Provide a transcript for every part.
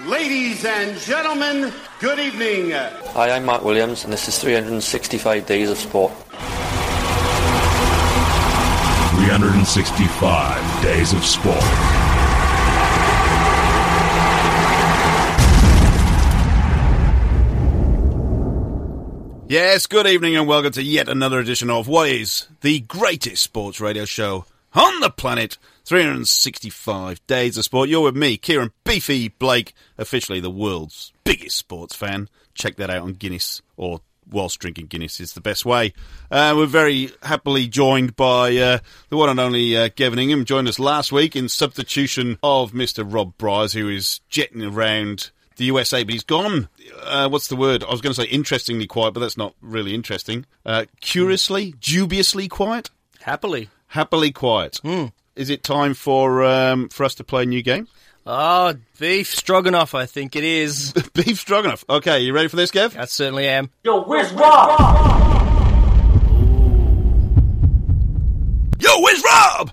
Ladies and gentlemen, good evening. Hi, I'm Mark Williams, and this is 365 Days of Sport. 365 Days of Sport. Yes, good evening and welcome to yet another edition of what is the greatest sports radio show on the planet. 365 days of sport. You're with me, Kieran Beefy Blake, officially the world's biggest sports fan. Check that out on Guinness or whilst drinking Guinness is the best way. Uh, we're very happily joined by uh, the one and only uh, Gavin Ingham. Joined us last week in substitution of Mr. Rob Bryars, who is jetting around the USA, but he's gone. Uh, what's the word? I was going to say interestingly quiet, but that's not really interesting. Uh, curiously, dubiously quiet, Happily. happily quiet. Is it time for um, for us to play a new game? Oh, beef stroganoff, I think it is. Beef stroganoff. Okay, you ready for this, Gav? I certainly am. Yo, where's Rob? Yo, where's Rob?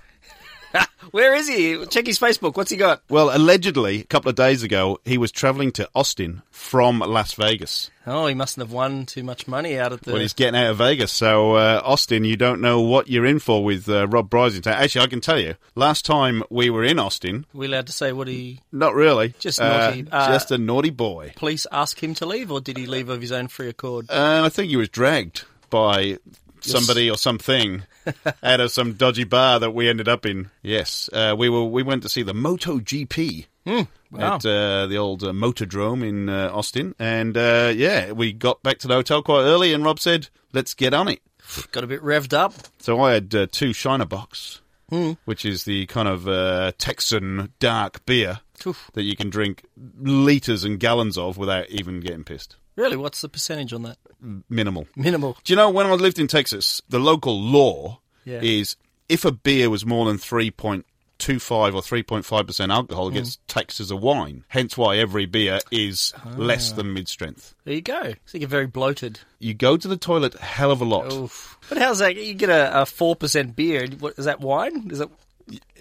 Where is he? Check his Facebook. What's he got? Well, allegedly, a couple of days ago, he was travelling to Austin from Las Vegas. Oh, he mustn't have won too much money out of the. Well, he's getting out of Vegas. So, uh, Austin, you don't know what you're in for with uh, Rob Bryson. Actually, I can tell you, last time we were in Austin, we allowed to say what he. not really. Just Uh, naughty. Uh, just a naughty boy. Police ask him to leave, or did he leave of his own free accord? Uh, I think he was dragged by somebody or something out of some dodgy bar that we ended up in. Yes, uh, we were. We went to see the Moto GP wow. at uh, the old uh, Motordrome in uh, Austin, and uh, yeah, we got back to the hotel quite early, and Rob said, "Let's get on it." Got a bit revved up. So I had uh, two Shiner Bocks, which is the kind of uh, Texan dark beer Oof. that you can drink liters and gallons of without even getting pissed. Really, what's the percentage on that? Minimal. Minimal. Do you know when I lived in Texas, the local law Yeah. is if a beer was more than 3.25 or 3.5% alcohol, it gets mm. taxed as a wine. Hence why every beer is less ah. than mid strength. There you go. So you get very bloated. You go to the toilet a hell of a lot. Oof. But how's that? You get a four percent beer. What is that? Wine? Is that?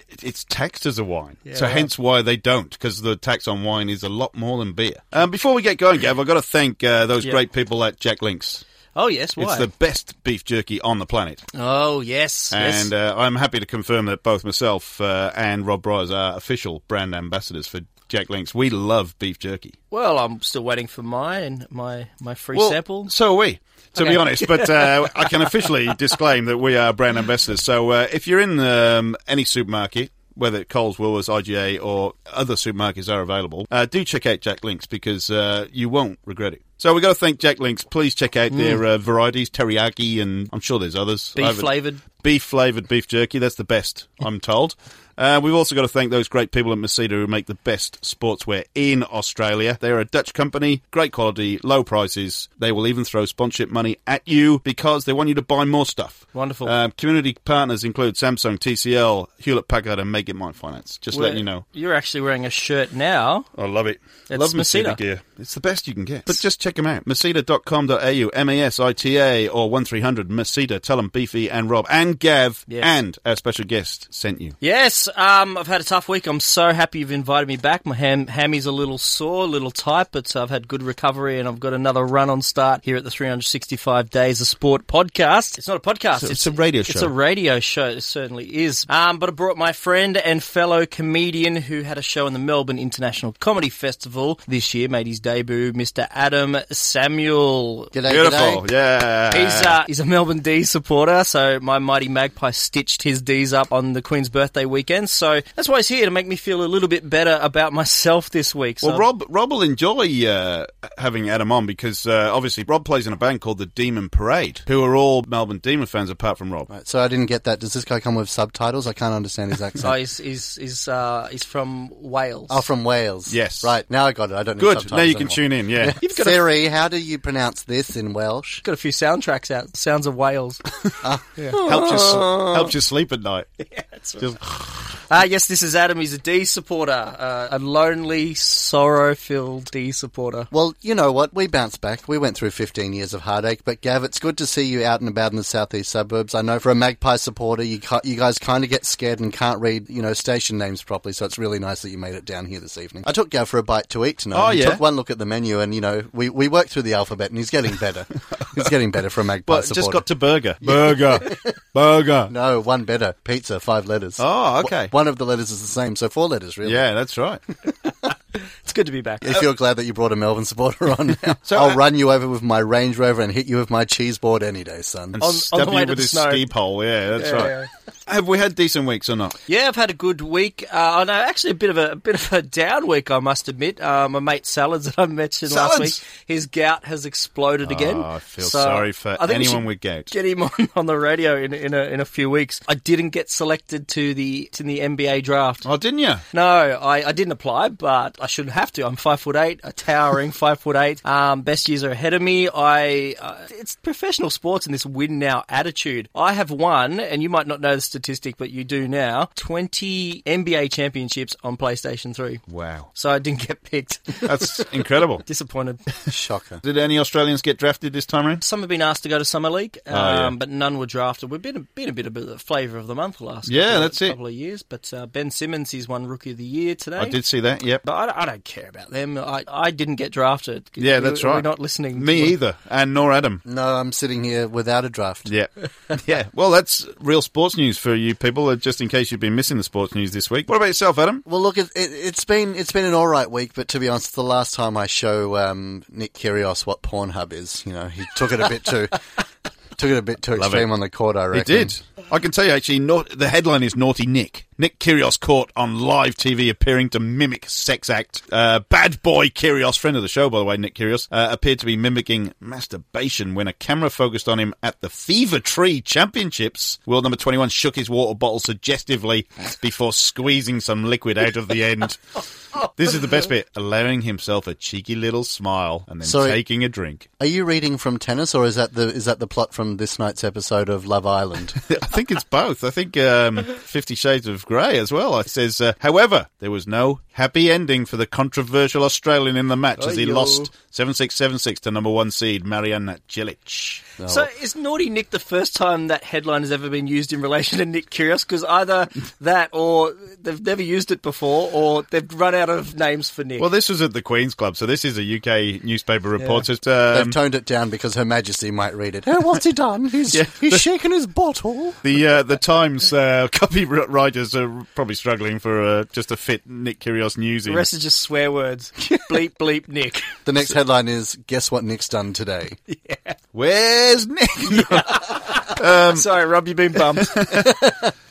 It- It's taxed as a wine. so right. hence why they don't, because the tax on wine is a lot more than beer. Um, before we get going, Gav, I've got to thank uh, those Yeah. great people at Jack Links. Oh yes. Why? It's the best beef jerky on the planet. Oh yes. yes. And uh, I'm happy to confirm that both myself uh, and Rob Bryars are official brand ambassadors for Jack Links. We love beef jerky. Well, I'm still waiting for mine, my my free Well, sample. So are we, to Okay. be honest. But uh, I can officially disclaim that we are brand ambassadors. So uh, if you're in um, any supermarket, whether Coles, Woolworths, IGA, or other supermarkets are available, uh, do check out Jack Links because uh, you won't regret it. So we've got to thank Jack Links. Please check out their uh, varieties, teriyaki, and I'm sure there's others. Beef flavoured. beef flavoured beef jerky. That's the best, I'm told. Uh, we've also got to thank those great people at Masita who make the best sportswear in Australia. They're a Dutch company, great quality, low prices. They will even throw sponsorship money at you because they want you to buy more stuff. Wonderful. Uh, community partners include Samsung, TCL, Hewlett Packard, and Make It Mine Finance. Just letting you know. You're actually wearing a shirt now. I love it. It's love Masita Masita. gear. It's the best you can get. But just check them out. Masita.com.au, M-A-S-I-T-A, or 1300 Masita. Tell them Beefy and Rob and Gav Yes. and our special guest sent you. Yes, um, I've had a tough week. I'm so happy you've invited me back. My ham, hammy's a little sore, a little tight, but I've had good recovery and I've got another run on start here at the 365 Days of Sport podcast. It's not a podcast. it's a radio show. It's a radio show. It certainly is. Um, but I brought my friend and fellow comedian who had a show in the Melbourne International Comedy Festival this year, made his debut, Mr. Adam Samuel. G'day, Beautiful. g'day. Yeah. He's uh, he's a Melbourne D supporter, so my mighty magpie stitched his D's up on the Queen's birthday weekend. So that's why he's here to make me feel a little bit better about myself this week. So well, Rob Rob will enjoy uh, having Adam on because uh, obviously Rob plays in a band called the Demon Parade, who are all Melbourne Demon fans apart from Rob. Right, so I didn't get that. Does this guy come with subtitles? I can't understand his oh, accent. he's he's he's, uh, he's from Wales. oh, from Wales. Yes. Right, now I got it. I don't need Good. subtitles Now you can anymore. tune in. Yeah. You've got a, Siri, how do you pronounce this in Welsh? got a few soundtracks out. Sounds of Wales. helps you helps you sleep at night. Yeah, that's right. Just- Ah, yes, this is Adam. He's a D supporter, uh, a lonely, sorrow-filled D supporter. Well, you know what? We bounced back. We went through 15 years of heartache. But Gav, it's good to see you out and about in the southeast suburbs. I know for a Magpie supporter, you ca- you guys kind of get scared and can't read, you know, station names properly. So it's really nice that you made it down here this evening. I took Gav for a bite to eat tonight. Oh, yeah? Took one look at the menu, and you know, we, we worked through the alphabet, and he's getting better. he's getting better for a Magpie Well, supporter. just got to burger. Burger. burger. no, one better. Pizza, five letters. Oh, okay. W- One of the letters is the same, so four letters, really. Yeah, that's right. It's good to be back. If you're glad that you brought a Melbourne supporter on So, I'll uh, run you over with my Range Rover and hit you with my cheese board any day, son. And On- on stab the way you to with the his snow. ski pole. Yeah, that's Yeah, right. yeah. Have we had decent weeks or not? Yeah, I've had a good week. Uh, I know, actually, a bit of a, a bit of a down week, I must admit. Uh, my mate Salads that I mentioned last week, his gout has exploded again. Oh, I feel So, sorry for I think we anyone should with gout. Get him on, on the radio in, in a in a few weeks. I didn't get selected to the to the NBA draft. Oh, didn't you? No, I, I didn't apply, but I shouldn't have to. I'm five foot eight, a towering five foot eight. Um, best years are ahead of me. I uh, it's professional sports and this win now attitude. I have won, and you might not know the statistic, but you do now. Twenty NBA championships on PlayStation Three. Wow. So I didn't get picked. That's incredible. Disappointed. Shocker. Did any Australians get drafted this time around? Some have been asked to go to summer league, um, Oh, yeah. but none were drafted. We've been a, been a bit of a flavour of the month the last Yeah, couple, that's it. couple of years. But uh, Ben Simmons, is one Rookie of the Year today. I did see that. Yep. But I, I don't care about them. I, I didn't get drafted. Yeah, We- that's We're right. not listening. Me to- either, and nor Adam. No, I'm sitting here without a draft. Yeah, yeah. Well, that's real sports news for you people. uh, Just in case you've been missing the sports news this week. What about yourself, Adam? Well, look, it, it, it's been it's been an all right week, but to be honest, the last time I show um, Nick Kyrgios what Pornhub is, you know, he took it a bit too took it a bit too Love extreme it. on the court. I He reckon. did. I can tell you actually, not, the headline is Naughty Nick. Nick Kyrgios caught on live TV appearing to mimic sex act. Uh, bad boy Kyrgios, friend of the show by the way, Nick Kyrgios, uh, appeared to be mimicking masturbation when a camera focused on him at the Fever Tree Championships. World number 21 shook his water bottle suggestively before squeezing some liquid out of the end. This is the best bit, allowing himself a cheeky little smile and then Sorry. taking a drink. Are you reading from tennis, or is that the is that the plot from this night's episode of Love Island? I think it's both. I think um, Fifty Shades of Grey as well. It says, uh, however, there was no happy ending for the controversial Australian in the match as he Ayo. lost 7-6, 7-6 to number one seed Marin Cilic. So is Naughty Nick the first time that headline has ever been used in relation to Nick Kyrgios? Because either that or they've never used it before or they've run out of names for Nick. Well, this was at the Queen's Club, so this is a UK newspaper report. So it's, They've um, toned it down because Her Majesty might read it. Oh, what's he done? He's Yeah. he's shaken his bottle. the uh, the Times uh, copywriters are probably struggling for uh, just to fit Nick Kyrgios news the rest is just swear words. bleep, bleep, Nick. The next headline is Guess what Nick's done today? Yeah. Where's Nick? Sorry, Rob, you've been bumped.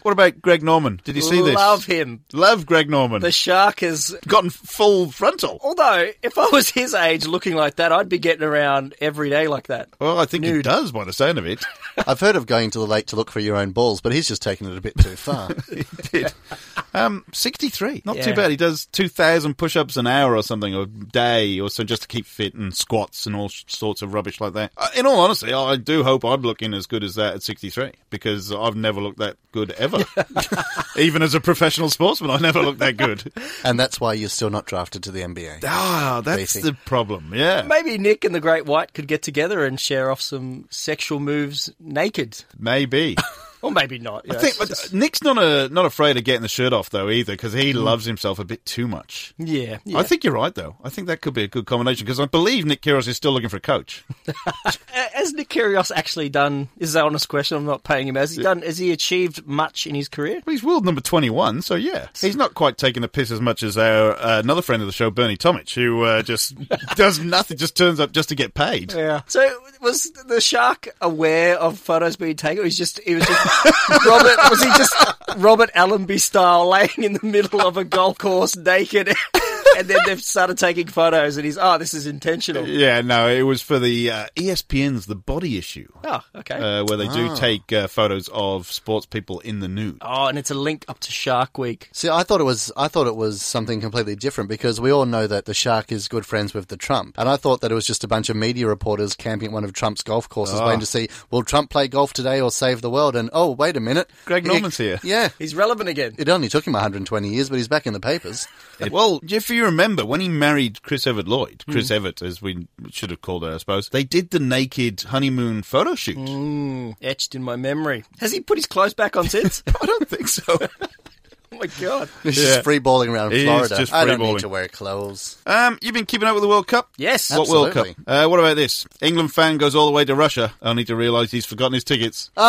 what about Greg Norman? Did you see this? Love him. Love Greg Norman. The shark has gotten full frontal. Although, if I was his age looking like that, I'd be getting around every day like that. Well, I think he does by the sound of it. I've heard of going to the lake to look for your own balls, but he's just taken it a bit too far. he did. Um, 63. Not too bad. He does 2,000 push ups an hour or something, or a day, or so just to keep fit and squats and all sorts of rubbish like that. Uh, in all honesty, I do hope I'm looking as good as that at 63 because I've never looked that good ever. Even as a professional sportsman, I never looked that good. and that's why you're still not drafted to the NBA. Ah, that's Beefy. the problem. Yeah. Maybe Nick and the Great White could get together and share off some sexual moves naked. Maybe. Or maybe not. you I think but Nick's not a, not afraid of getting the shirt off though either because he loves himself a bit too much. yeah, yeah. I think you're right, though. I think that could be a good combination because I believe Nick Kyrgios is still looking for a coach. Has Nick Kyrgios actually done? Is that an honest question? I'm not paying him. Has he done? Has he achieved much in his career? But he's world number 21, so yeah. He's not quite taking a piss as much as our uh, another friend of the show, Bernie Tomic, who uh, just does nothing, just turns up just to get paid. Yeah. So was the shark aware of photos being taken? Or he's just he was just Robert. Was he just Robert Allenby style laying in the middle of a golf course naked? And then they've started taking photos, and he's, oh, this is intentional. Yeah, no, it was for the uh, ESPN's The Body Issue, Oh, okay. uh, where they do take uh, photos of sports people in the nude. oh, and it's a link up to Shark Week. See, I thought it was I thought it was something completely different because we all know that the Shark is good friends with the Trump, and I thought that it was just a bunch of media reporters camping at one of Trump's golf courses, waiting to see will Trump play golf today or save the world. And oh, wait a minute, Greg He- Norman's here. Yeah, He's relevant again. it only took him 120 years, but he's back in the papers. Well, if you remember, when he married Chris Evert Lloyd. Chris Evert, as we should have called her, I suppose, they did the naked honeymoon photo shoot. Hmm. Etched in my memory. Has he put his clothes back on since? I don't think so. oh my god. He's Yeah. just free balling around He is Florida. just I don't free-balling. need to wear clothes. um, you've been keeping up with the World Cup? Yes. What World Cup? Absolutely. Uh, what about this? England fan goes all the way to Russia, only to realise he's forgotten his tickets.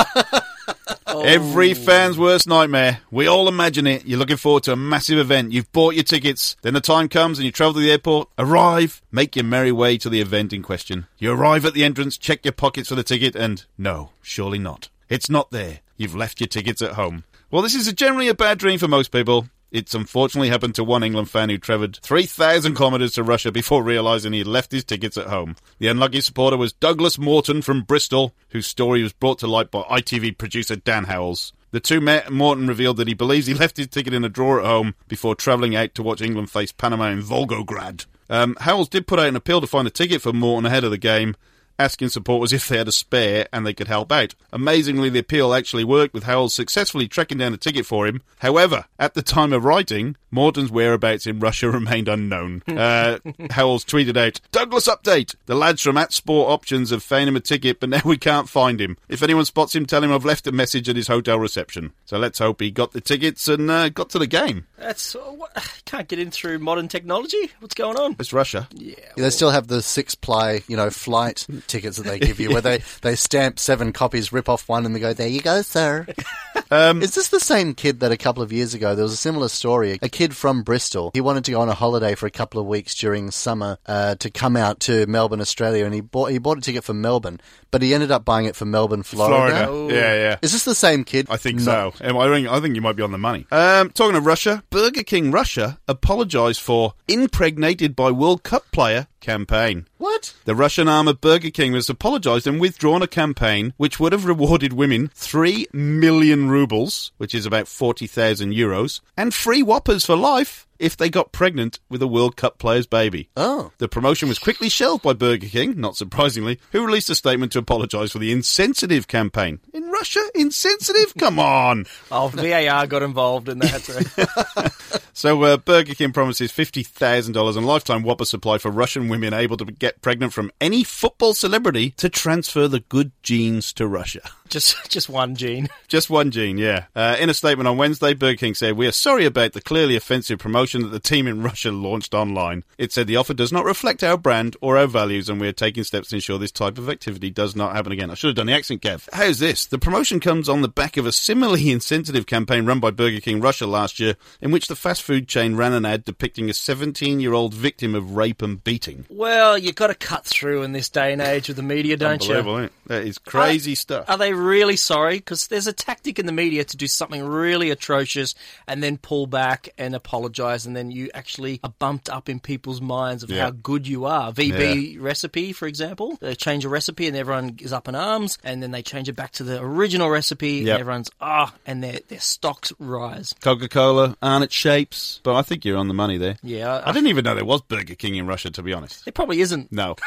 Every fan's worst nightmare. We all imagine it. You're looking forward to a massive event. You've bought your tickets. Then the time comes and you travel to the airport, arrive, make your merry way to the event in question. You arrive at the entrance, check your pockets for the ticket, and no, surely not. It's not there. You've left your tickets at home. Well, this is a generally a bad dream for most people. It's unfortunately happened to one England fan who travelled 3,000 kilometres to Russia before realising he had left his tickets at home. The unlucky supporter was Douglas Morton from Bristol, whose story was brought to light by ITV producer Dan Howells. The two met Morton revealed that he believes he left his ticket in a drawer at home before travelling out to watch England face Panama in Volgograd. Um, Howells did put out an appeal to find a ticket for Morton ahead of the game, asking supporters if they had a spare and they could help out. Amazingly, the appeal actually worked, with Howells successfully tracking down a ticket for him. However, at the time of writing, Morton's whereabouts in Russia remained unknown. Uh, Howells tweeted out, Douglas update! The lads from at Sport Options have found him a ticket, but now we can't find him. If anyone spots him, tell him I've left a message at his hotel reception. So let's hope he got the tickets and uh, got to the game. That's uh, what, can't get in through modern technology. What's going on? It's Russia. Yeah, they still have the six ply, you know, flight tickets that they give you, where they, they stamp seven copies, rip off one, and they go, "There you go, sir." Is this the same kid that a couple of years ago there was a similar story? A kid from Bristol. He wanted to go on a holiday for a couple of weeks during summer uh, to come out to Melbourne, Australia, and he bought he bought a ticket for Melbourne, but he ended up buying it for Melbourne, Florida. Florida. Yeah, yeah. Is this the same kid? I think No. so. Um, I think, I think you might be on the money. Um, talking of Russia, Burger King Russia apologised for impregnated by World Cup player campaign. What? The Russian arm of Burger King has apologised and withdrawn a campaign which would have rewarded women 3 million rubles, which is about 40,000 euros, and free whoppers for life if they got pregnant with a World Cup player's baby. Oh. The promotion was quickly shelved by Burger King, not surprisingly, who released a statement to apologise for the insensitive campaign. In Russia? Insensitive? Come on! Oh, VAR got involved had to. So uh, Burger King promises $50,000 and lifetime Whopper supply for Russian women able to get pregnant from any football celebrity to transfer the good genes to Russia. Just just one gene. Just one gene, yeah. Uh, in a statement on Wednesday, Burger King said, We are sorry about the clearly offensive promotion that the team in Russia launched online. It said the offer does not reflect our brand or our values, and we are taking steps to ensure this type of activity does not happen again. I should have done the accent, Kev. How's this? The promotion comes on the back of a similarly insensitive campaign run by Burger King Russia last year, in which the fast food chain ran an ad depicting a 17 year old victim of rape and beating. Well, you've got to cut through in this day and age with the media, don't you? That is crazy stuff. Are they really sorry? Because there's a tactic in the media to do something really atrocious and then pull back and apologise, and then you actually are bumped up in people's minds of Yeah. how good you are. VB recipe, for example, they change a recipe and everyone is up in arms, and then they change it back to the original recipe, Yep. and everyone's ah, and their their stocks rise. Coca Cola, Arnott's Shapes? But I think you're on the money there. Yeah, I didn't even know there was Burger King in Russia, to be honest. It probably isn't. No.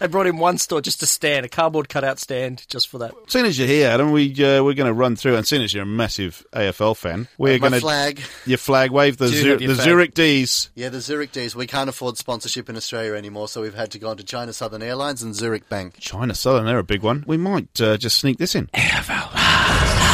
They brought in one store just a stand, a cardboard cutout stand, just for that. Seeing as you're here, Adam, we uh, we're going to run through, and seeing as you're a massive AFL fan, we're My going to flag. your flag wave the Do Zu- have your the flag. Zurich D's. Yeah, the Zurich D's. We can't afford sponsorship in Australia anymore, so we've had to go on to China Southern Airlines and Zurich Bank. China Southern, they're a big one. We might uh, just sneak this in. All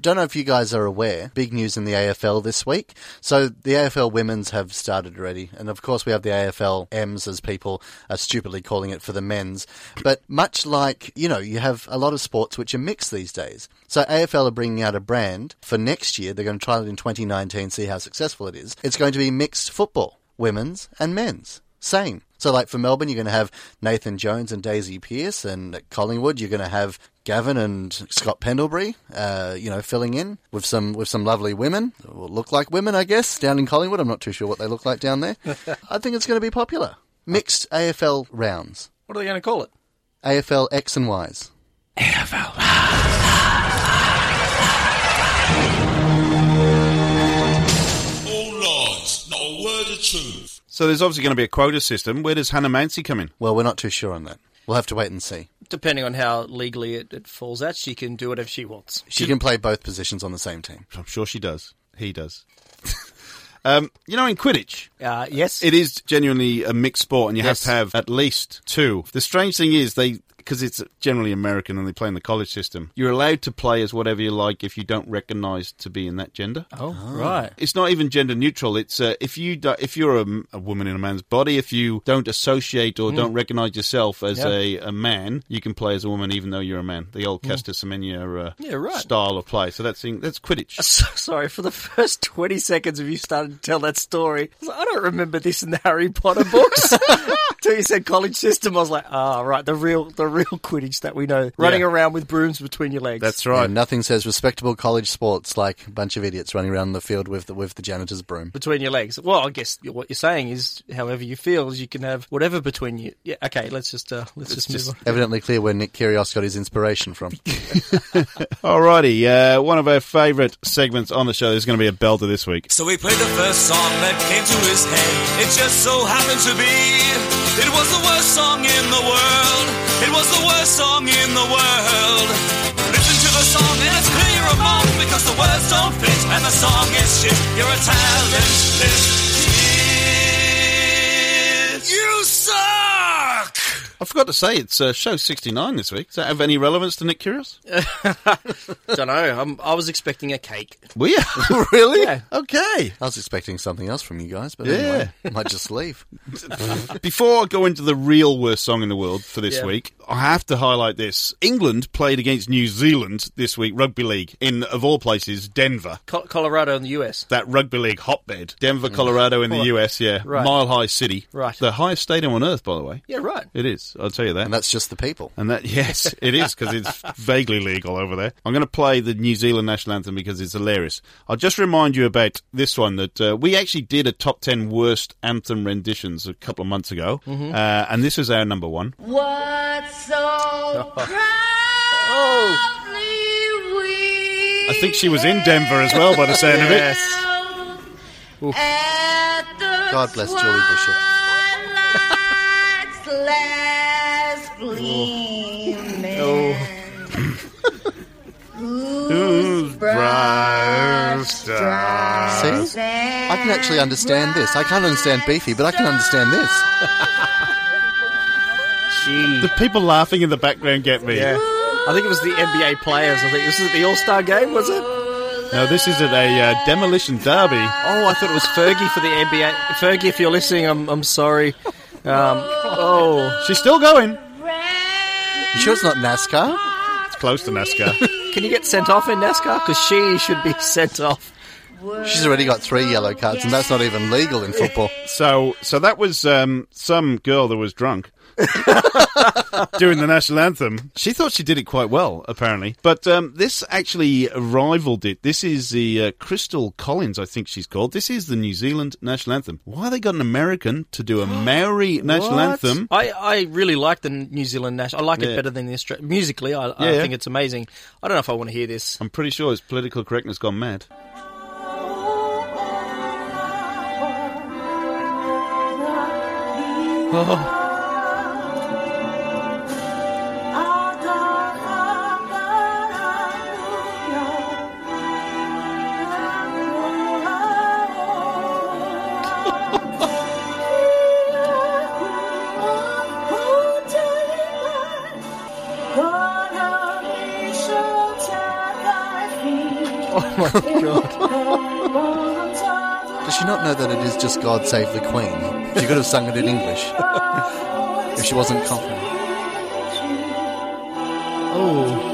Don't know if you guys are aware. Big news in the AFL this week. So the AFL women's have started already, and of course we have the AFL M's as people are stupidly calling it for the men's. But much like you know, you have a lot of sports which are mixed these days. So AFL are bringing out a brand for next year. They're going to try it in 2019, see how successful it is. It's going to be mixed football, women's and men's. Same. So, like for Melbourne, you're going to have Nathan Jones and Daisy Pearce, and at Collingwood, you're going to have Gavin and Scott Pendlebury, uh, you know, filling in with some with some lovely women, or look like women, I guess, down in Collingwood. I'm not too sure what they look like down there. I think it's going to be popular. Mixed AFL rounds, What are they going to call it? AFL X and Y's. All lies, not a word of truth. So there's obviously going to be a quota system. Where does Hannah Mouncey come in? Well, we're not too sure on that. We'll have to wait and see. Depending on how legally it, it falls out, she can do whatever she wants. She can play both positions on the same team. I'm sure she does. He does. um, you know, in Quidditch, Uh, yes. it is genuinely a mixed sport, and you Yes. have to have at least two. The strange thing is they. Because it's generally American and they play in the college system, you're allowed to play as whatever you like if you don't recognise to be in that gender. oh, right. It's not even gender neutral. It's uh, if you do, if you're a woman in a man's body, if you don't associate or don't recognise yourself as. Yeah. a, a man, you can play as a woman even though you're a man. The old Caster Semenya uh. Yeah, right. style of play. So that's in- that's Quidditch. So, sorry, for the first 20 seconds of you started to tell that story, I, like, I don't remember this in the Harry Potter books. Till you said college system, I was like, ah, right, the real the real Quidditch that we know. Running Yeah. around with brooms between your legs. That's right. And nothing says respectable college sports like a bunch of idiots running around the field with the, with the janitor's broom. Between your legs. Well, I guess what you're saying is, however you feel, is you can have whatever between you. Yeah, okay, let's just uh, let's just, just- move on. Evidently clear where Nick Kyrgios got his inspiration from. Alrighty, uh, one of our favourite segments on the show is going to be a belter this week. So we played the first song that came to his head. It just so happened to be. It was the worst song in the world. It was the worst song in the world. Listen to the song and it's clear wrong because the words don't fit and the song is shit. You're a talentless I forgot to say it's uh, show 69 this week. Does that have any relevance to Nick Curious? Don't know. I'm, I was expecting a cake. Well, yeah, really? Yeah. Okay. I was expecting something else from you guys, but Yeah. anyway, I might just leave. Before I go into the real worst song in the world for this Yeah. week, I have to highlight this. England played against New Zealand this week, rugby league, in, of all places, Denver. Co- Colorado in the US. That rugby league hotbed. Denver, Colorado in the US, yeah. Right. Mile High City. Right. The highest stadium on earth, by the way. Yeah, right. It is, I'll tell you that. And that's just the people. And that, yes, it is because it's vaguely legal over there. I'm going to play the New Zealand national anthem because it's hilarious. I'll just remind you about this one that uh, we actually did a top 10 worst anthem renditions a couple of months ago. Mm-hmm. Uh, and this is our number one. What so proudly we I think she was in Denver as well by the sound of it. at the God bless Julie Bishop. twilight's last gleaming. Whose bright See? I can actually understand this. I can't understand Beefy, but I can understand this. Gee. The people laughing in the background get me. Yeah. I think it was the NBA players. I think this is the All Star game, was it? No, this is at a uh, demolition derby. Oh, I thought it was Fergie for the NBA. Fergie, if you're listening, I'm I'm sorry. Um, oh, She's still going. You sure it's not NASCAR? It's close to NASCAR. can you get sent off in NASCAR? Because she should be sent off. She's already got three yellow cards, and that's not even legal in football. So, so that was um, some girl that was drunk doing the national anthem. She thought she did it quite well, apparently. But um, this actually rivaled it. This is the uh, Crystal Collins, I think she's called. This is the New Zealand national anthem. Why they got an American to do a Maori national What? anthem? I, I really like the New Zealand national. I like Yeah. it better than the Australian. Musically, I, I Yeah, yeah. think it's amazing. I don't know if I want to hear this. I'm pretty sure it's political correctness gone mad. Oh god! Does she not know that it is just God Save the Queen? She could have sung it in English if she wasn't confident. Oh,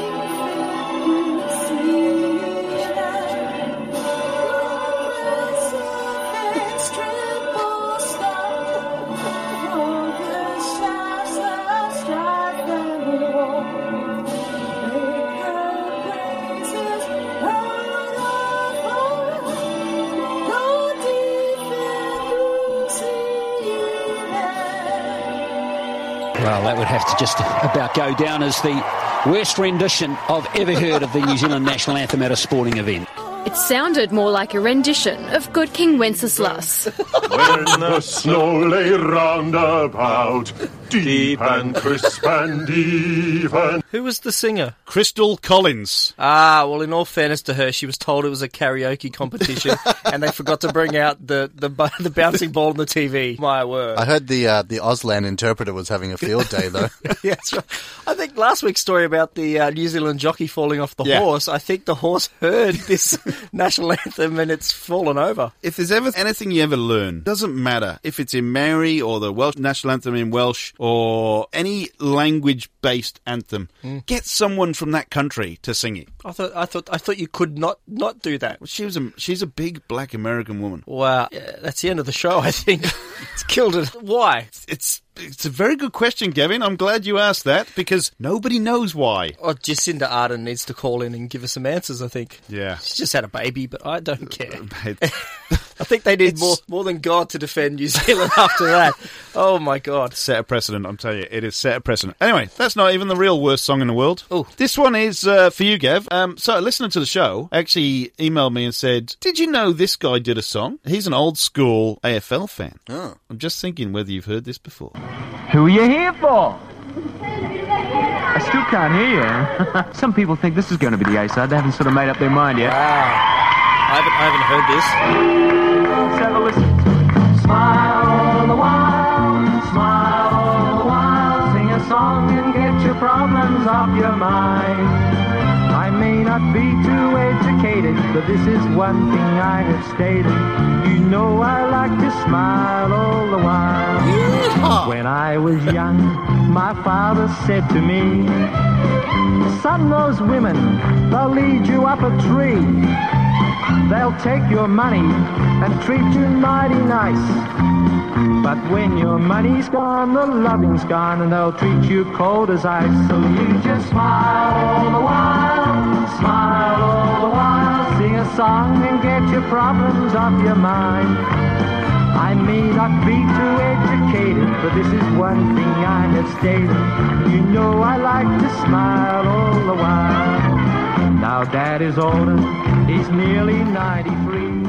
have to just about go down as the worst rendition I've ever heard of the New Zealand national anthem at a sporting event. It sounded more like a rendition of Good King Wenceslas. when the snow lay round about, deep and crisp and even. Who was the singer? Crystal Collins. Ah, well, in all fairness to her, she was told it was a karaoke competition, and they forgot to bring out the, the bu- the bouncing ball on the TV. My word. I heard the uh, the Auslan interpreter was having a field day though. yeah, that's right. I think last week's story about the uh, New Zealand jockey falling off the Yeah. horse, I think the horse heard this national anthem and it's fallen over. If there's ever anything you ever learn, doesn't matter if it's in Maori or the Welsh national anthem in Welsh or any language-based anthem. Mm. Get someone from that country to sing it. I thought, I thought, I thought you could not not do that. She was a she's a big black American woman. Wow, yeah, that's the end of the show. I think it's killed it. Why? It's it's a very good question, Gavin. I'm glad you asked that because nobody knows why. Oh, Jacinda Ardern needs to call in and give us some answers. I think. Yeah. She's just had a baby, but I don't care. I think they need more more than God to defend New Zealand after that. Oh my God. set a precedent. I'm telling you, it is set a precedent. Anyway, that's not even the real worst song in the world. Oh. this one is uh, for you, Gav. Um, so, listening to the show, actually emailed me and said, "Did you know this guy did a song? He's an old school AFL fan." Oh. I'm just thinking whether you've heard this before. Who are you here for? I still can't hear you. Some people think this is going to be the A side. They haven't sort of made up their mind yet. I haven't, I haven't heard this. Let's have a listen. Smile all the while, smile all the while. Sing a song and get your problems off your mind. I may not be too educated, but this is one thing I have stated. You know I like to smile all the while. When I was young, my father said to me, Son, those women, they'll lead you up a tree. They'll take your money and treat you mighty nice. But when your money's gone, the loving's gone, and they'll treat you cold as ice. So you just smile all the while, smile all the while, sing a song and get your problems off your mind. I may not be too educated, but this is one thing I have stated. You know I like to smile all the while. Now dad is older, he's nearly 93.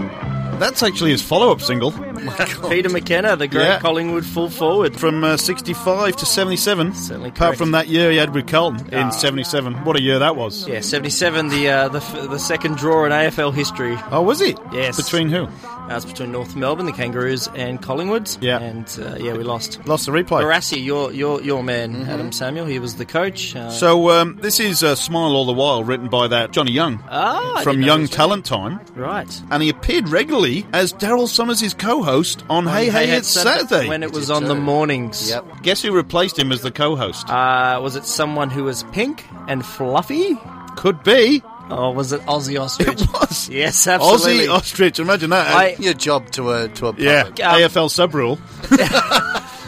That's actually his follow-up single Peter McKenna, the great Yeah. Collingwood full forward. from uh, 65 to 77. Certainly Apart correct. from that year he had with Carlton in 77. What a year that was. Yeah, 77, the uh, the, f- the second draw in AFL history. Oh, was it? Yes. Between who? That's between North Melbourne, the Kangaroos, and Collingwood. Yeah. And uh, yeah, we lost. Lost the replay. Barassi, your your your man, Adam Samuel, he was the coach. Uh, So um, this is uh, "Smile All the While," written by that Johnny Young ah, I from Young Talent Time, Right. and he appeared regularly as Daryl Summers' co-host on Hey Hey, It's Saturday. when it was did on the mornings. Yep. Guess who replaced him as the co-host? Uh, was it someone who was pink and fluffy? Could be Or was it Ossie Ostrich? it was Yes, absolutely. Ossie Ostrich. Imagine that. I- Your job to a to a yeah, public. Um, AFL sub rule.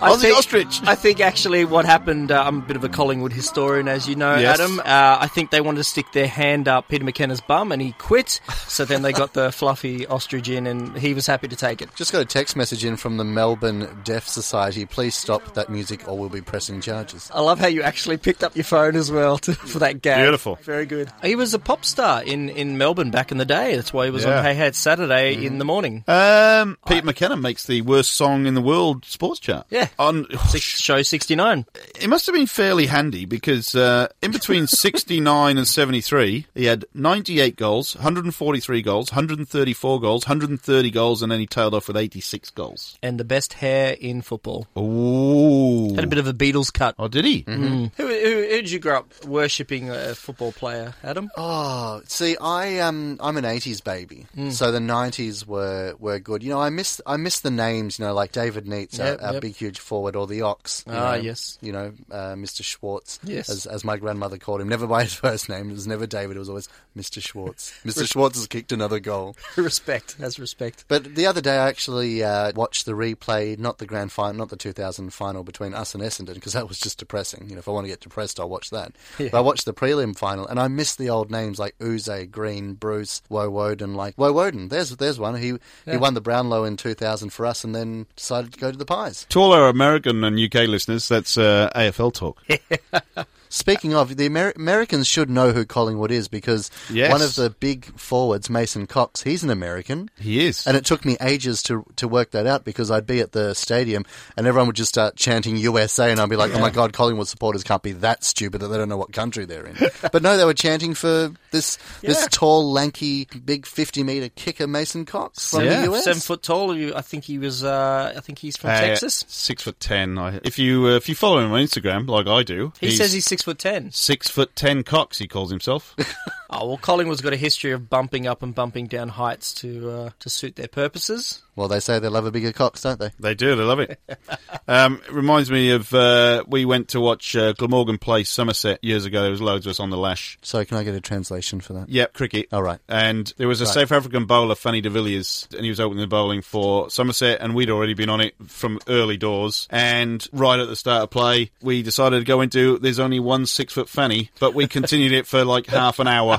I Ossie think- Ostrich. I think actually what happened, uh, I'm a bit of a Collingwood historian, as you know, Yes. Adam. Uh, I think they wanted to stick their hand up Peter McKenna's bum and he quit. So then they got the fluffy ostrich in and he was happy to take it. Just got a text message in from the Melbourne Deaf Society. Please stop that music or we'll be pressing charges. I love how you actually picked up your phone as well to, for that gag. Beautiful. Very good. He was a pop star in, in Melbourne back in the day. That's why he was Yeah. on Hey Hey It's Saturday in the morning. Um, Pete McKenna makes the worst song in the world sports chart. Yeah. On Six, show 69. it must have been fairly handy because uh, in between 69 and 73, he had 98 goals, 143 goals, 134 goals, 130 goals, and then he tailed off with 86 goals. And the best hair in football. Ooh. Had a bit of a Beatles cut. Oh, did he? Mm. Who, who, who did you grow up worshipping a football player, Adam? Oh, see, I um, I'm an '80s baby, Hmm. so the '90s were, were good. You know, I miss I miss the names. You know, like David Neitz, Yep, our, our yep. big huge forward, or the Ox. Ah, know, yes. You know, uh, Mr. Schwarz. Yes. as, as my grandmother called him. Never by his first name. It was never David. It was always Mr. Schwarz. Mr. Schwarz has kicked another goal. respect. That's respect. But the other day, I actually uh, watched the replay, not the grand final, not the 2000 final between us and Essendon, because that was just depressing. You know, if I want to get depressed, I'll watch that. Yeah. But I watched the prelim final, and I missed the old names like Yze, Green, Bruce, Woewodin. Like Woewodin, there's there's one. He Yeah. he won the Brownlow in 2000 for us, and then decided to go to the Pies. To all American and UK listeners, that's uh, AFL talk. Speaking of, the Amer- Americans should know who Collingwood is because Yes. one of the big forwards, Mason Cox, he's an American. He is. And it took me ages to to work that out because I'd be at the stadium and everyone would just start chanting USA and I'd be like, oh my God, Collingwood supporters can't be that stupid that they don't know what country they're in. but no, they were chanting for this this tall, lanky, big 50 metre kicker, Mason Cox from the US. seven foot tall. I think he was. Uh, I think he's from Uh, Texas. Six foot ten. I, if you uh, if you follow him on Instagram, like I do, He says he's six foot ten. six foot ten Cox. He calls himself. Oh well, Collingwood's got a history of bumping up and bumping down heights to uh, to suit their purposes. Well, they say they love a bigger Cox, don't they? They do. They love it. um, it reminds me of uh, we went to watch uh, Glamorgan play Somerset years ago. There was loads of us on the lash. So can I get a translation for that? Yep, cricket. All right. And there was a Right. South African bowler, Fanie de Villiers, and he was opening the bowling for Somerset, and we'd already been on it from early doors. And right at the start of play, we decided to go into there's only one six foot Fanny, but we continued it for like half an hour.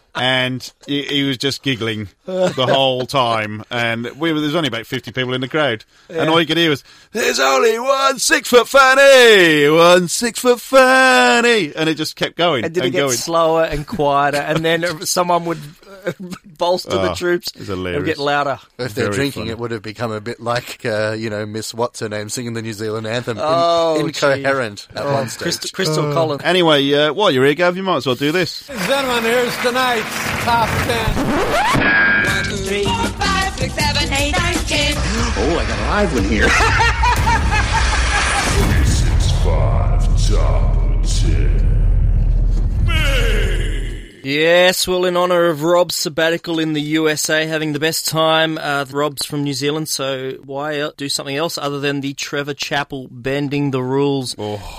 And he, he was just giggling the whole time, and we were, there was only about fifty people in the crowd, and all you could hear was, "There's only one six foot Fanny, one six foot Fanny," and it just kept going And did it and get going. slower and quieter? and then someone would uh, bolster the Oh, troops it's and hilarious. get louder. If they're Very drinking, funny. it would have become a bit like, uh, you know, Miss What's her name singing the New Zealand anthem. In- Oh, incoherent at Oh, one stage. Crystal, Crystal Collins. Anyway, uh, while you're here, Gav, you might as well do this. Gentlemen, here's tonight's top ten. One, two, three, four, five, six, seven, eight, nine, ten. Oh, I got a live one here. Yes, well, in honour of Rob's sabbatical in the USA, having the best time, uh, Rob's from New Zealand, so why uh, do something else other than the Trevor Chappell bending the rules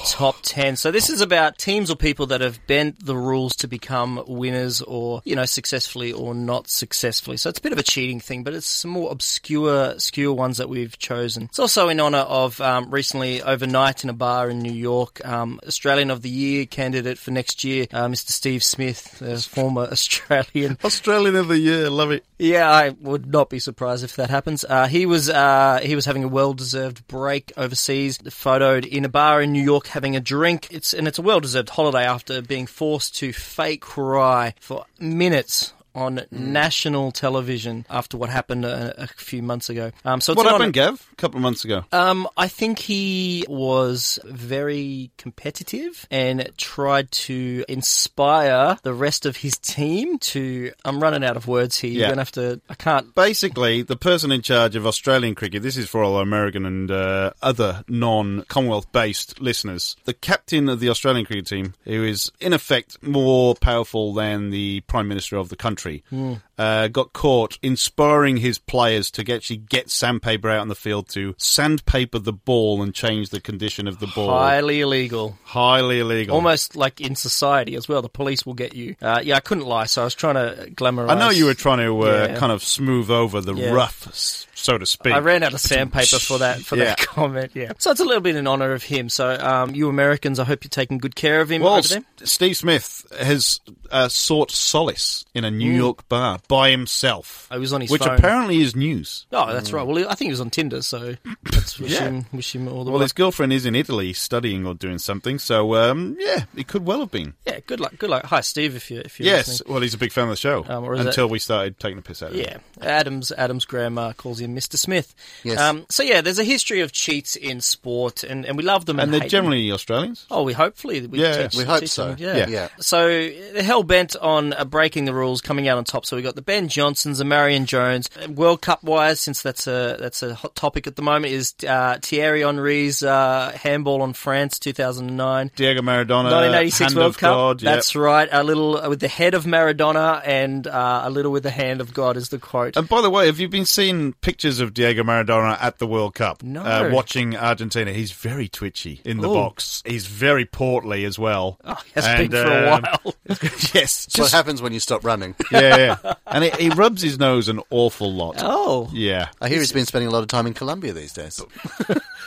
top 10? So this is about teams or people that have bent the rules to become winners or, you know, successfully or not successfully. So it's a bit of a cheating thing, but it's some more obscure, obscure ones that we've chosen. It's also in honour of um, recently overnight in a bar in New York, um, Australian of the Year candidate for next year, uh, Mr. Steve Smith, the former Australian. Australian of the Year, love it. Yeah, I would not be surprised if that happens. Uh, he was uh, he was having a well deserved break overseas, photoed in a bar in New York having a drink. It's and it's a well deserved holiday after being forced to fake cry for minutes. On national television after what happened a, a few months ago. Um, so it's what happened, Gav? A couple of months ago. um, I think he was very competitive and tried to inspire the rest of his team to. I'm running out of words here. Yeah. You're gonna have to. I can't. Basically, the person in charge of Australian cricket, this is for all American and uh, other non Commonwealth based listeners, the captain of the Australian cricket team, who is in effect more powerful than the Prime Minister of the country, Hmm. Uh, got caught inspiring his players to actually get sandpaper out on the field to sandpaper the ball and change the condition of the ball. Highly illegal. Highly illegal. Almost like in society as well. The police will get you. Uh, yeah, I couldn't lie, so I was trying to glamorize. I know you were trying to uh, Yeah. kind of smooth over the Yeah. rough, so to speak. I ran out of sandpaper for that for Yeah. that comment. Yeah, so it's a little bit in honor of him. So, um, you Americans, I hope you're taking good care of him Well, over there. Steve Smith has uh, sought solace in a New Mm. York bar by himself. Oh, he was on his which phone. apparently is news. Oh, that's right. Well, I think he was on Tinder, so let's wish Yeah. him wish him all the Well, luck. his girlfriend is in Italy studying or doing something, so um, yeah, it could well have been. Yeah, good luck. Good luck. Hi, Steve. If you if you're Yes, listening. well, he's a big fan of the show Um, or is until that- we started taking the piss out of him. Yeah. Adams Adams grandma calls him Mr. Smith. Yes. Um, so yeah, there's a history of cheats in sport, and, and we love them. And, And they're hate them. generally Australians. Oh, we hopefully we Yeah, teach, we hope teach so. them, Yeah. Yeah. Yeah. So they're hell bent on uh, breaking the rules, coming out on top. So we got the Ben Johnsons, the Marion Jones. World Cup wise, since that's a that's a hot topic at the moment, is uh, Thierry Henry's uh, handball on France, 2009. Diego Maradona, 1986 Hand World of Cup. God, yep. That's right. A little uh, with the head of Maradona and uh, a little with the hand of God is the quote. And by the way, have you been seeing pictures of Diego Maradona at the World Cup? No. Uh, watching Argentina, he's very twitchy in the Ooh. box. He's very portly as well. Oh, he has been for a while. yes. That's what happens when you stop running. Yeah, yeah. and he, he rubs his nose an awful lot. Oh. Yeah. I hear he's been spending a lot of time in Colombia these days.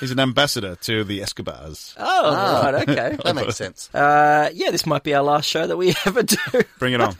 He's an ambassador to the Escobars. Oh, Ah, right, okay. that makes sense. Uh, yeah, this might be our last show that we ever do. Bring it on.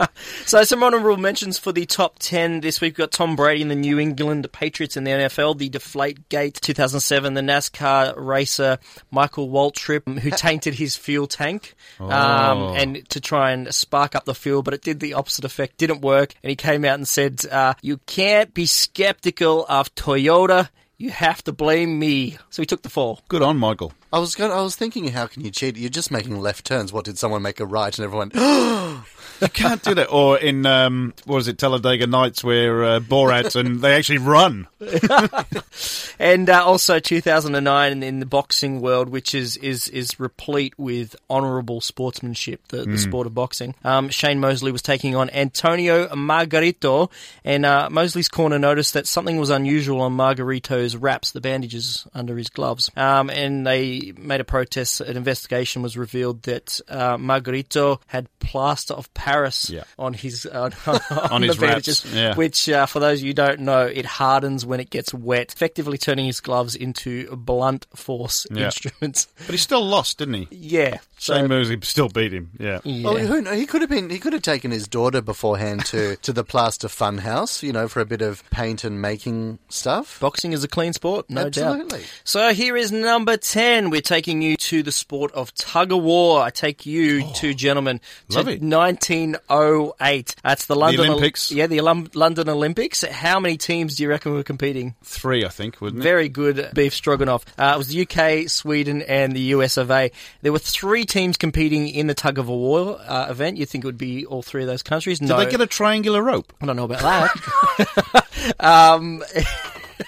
so, some honourable mentions for the top 10 this week. We've got Tom Brady and the New England Patriots in the NFL, the Deflate Gate 2007, the NASCAR racer Michael Waltrip, who tainted his fuel tank um, Oh. and to try and spark up the fuel, but it did the opposite effect, didn't work. And he came out and said, uh, You can't be skeptical of Toyota. You have to blame me. So he took the fall. Good on, Michael. I was going, I was thinking, how can you cheat? You're just making left turns. What did someone make a right? And everyone, You can't do that. Or in, um, what is it, Talladega Nights, where uh, Borat and they actually run. and uh, also 2009 in, in the boxing world, which is is is replete with honourable sportsmanship, the, the Mm. sport of boxing. Um, Shane Mosley was taking on Antonio Margarito, and uh, Mosley's corner noticed that something was unusual on Margarito's wraps, the bandages under his gloves, um, and they made a protest. An investigation was revealed that uh, Margarito had plaster of Paris Yeah. on his on, on, On the his wraps, bandages, yeah. which, uh, for those of you don't know, it hardens when it gets wet, effectively turning his gloves into blunt force Yeah. instruments. But he still lost, didn't he? Yeah. Shane Mosley still beat him. Yeah. Oh, who kn- he could have been. He could have taken his daughter beforehand to, to the Plaster Fun House, you know, for a bit of paint and making stuff. Boxing is a clean sport, no Absolutely. doubt. So here is number 10. We're taking you to the sport of tug of war. I take you, two gentlemen, to Oh, it. 1908. That's the London Olympics. yeah, the London Olympics. How many teams do you reckon were competing? Three, I think, it? Very good beef stroganoff. Uh, it was the UK, Sweden, and the US of A. There were three teams competing in the tug of war uh, event. You'd think it would be all three of those countries. Did no, they get a triangular rope? I don't know about that. um,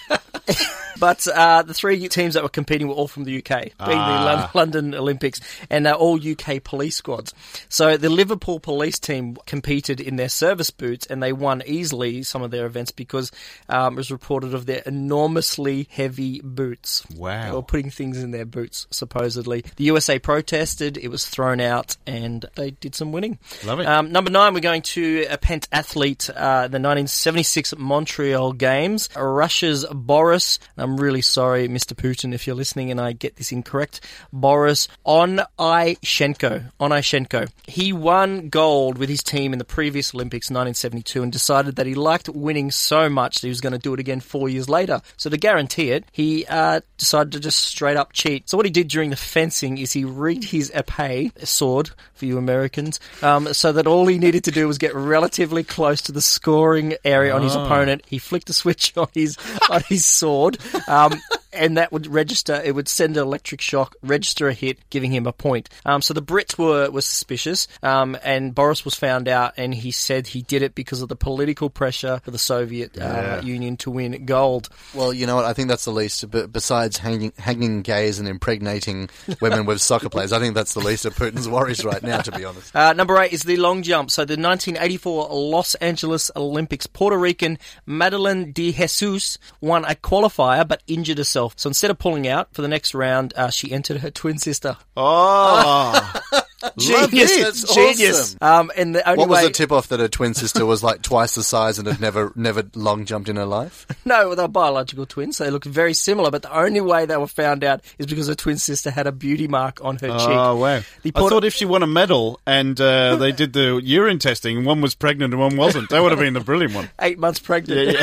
but uh, the three teams that were competing were all from the UK, being the Ah. Lon- London Olympics, and they're all UK police squads. So the Liverpool police team competed in their service boots, and they won easily some of their events because um, it was reported of their enormously heavy boots. Wow. They were putting things in their boots, supposedly. The USA protested, it was thrown out, and they did some winning. Love it. Um, number nine, we're going to a pentathlete, uh, the 1976 Montreal Games. Russia's Boris, and I'm really sorry, Mr. Putin, if you're listening and I get this incorrect, Boris Onyshenko. Onyshenko. He won gold with his team in the previous Olympics 1972 and decided that he liked winning so much that he was going to do it again four years later. So to guarantee it, he uh, decided to just straight up cheat. So what he did during the fencing is he rigged his epee, sword for you Americans, um, so that all he needed to do was get relatively close to the scoring area on his Oh. opponent. He flicked a switch on his on his sword, um, and that would register. It would send an electric shock, register a hit, giving him a point. Um, so the Brits were were suspicious, um, and Boris was found out, and he said he did it because of the political pressure for the Soviet uh, Yeah. Union to win gold. Well, you know what? I think that's the least. But besides hanging, hanging gays and impregnating women with soccer players, I think that's the least of Putin's worries right now. To be honest. Uh, number eight is the long jump. So the 1984 Los Angeles Olympics, Puerto Rican Madeline De Jesus won a qualifier but injured herself. So instead of pulling out for the next round, uh, she entered her twin sister. Oh, Genius, it. That's genius. awesome. Um, and the only What was way, the tip off that her twin sister was like twice the size and had never never long jumped in her life? no, they're biological twins. They look very similar, but the only way they were found out is because her twin sister had a beauty mark on her cheek. Oh, wow. The I Puerto- thought if she won a medal and uh, they did the urine testing and one was pregnant and one wasn't, that would have been the brilliant one. eight months pregnant.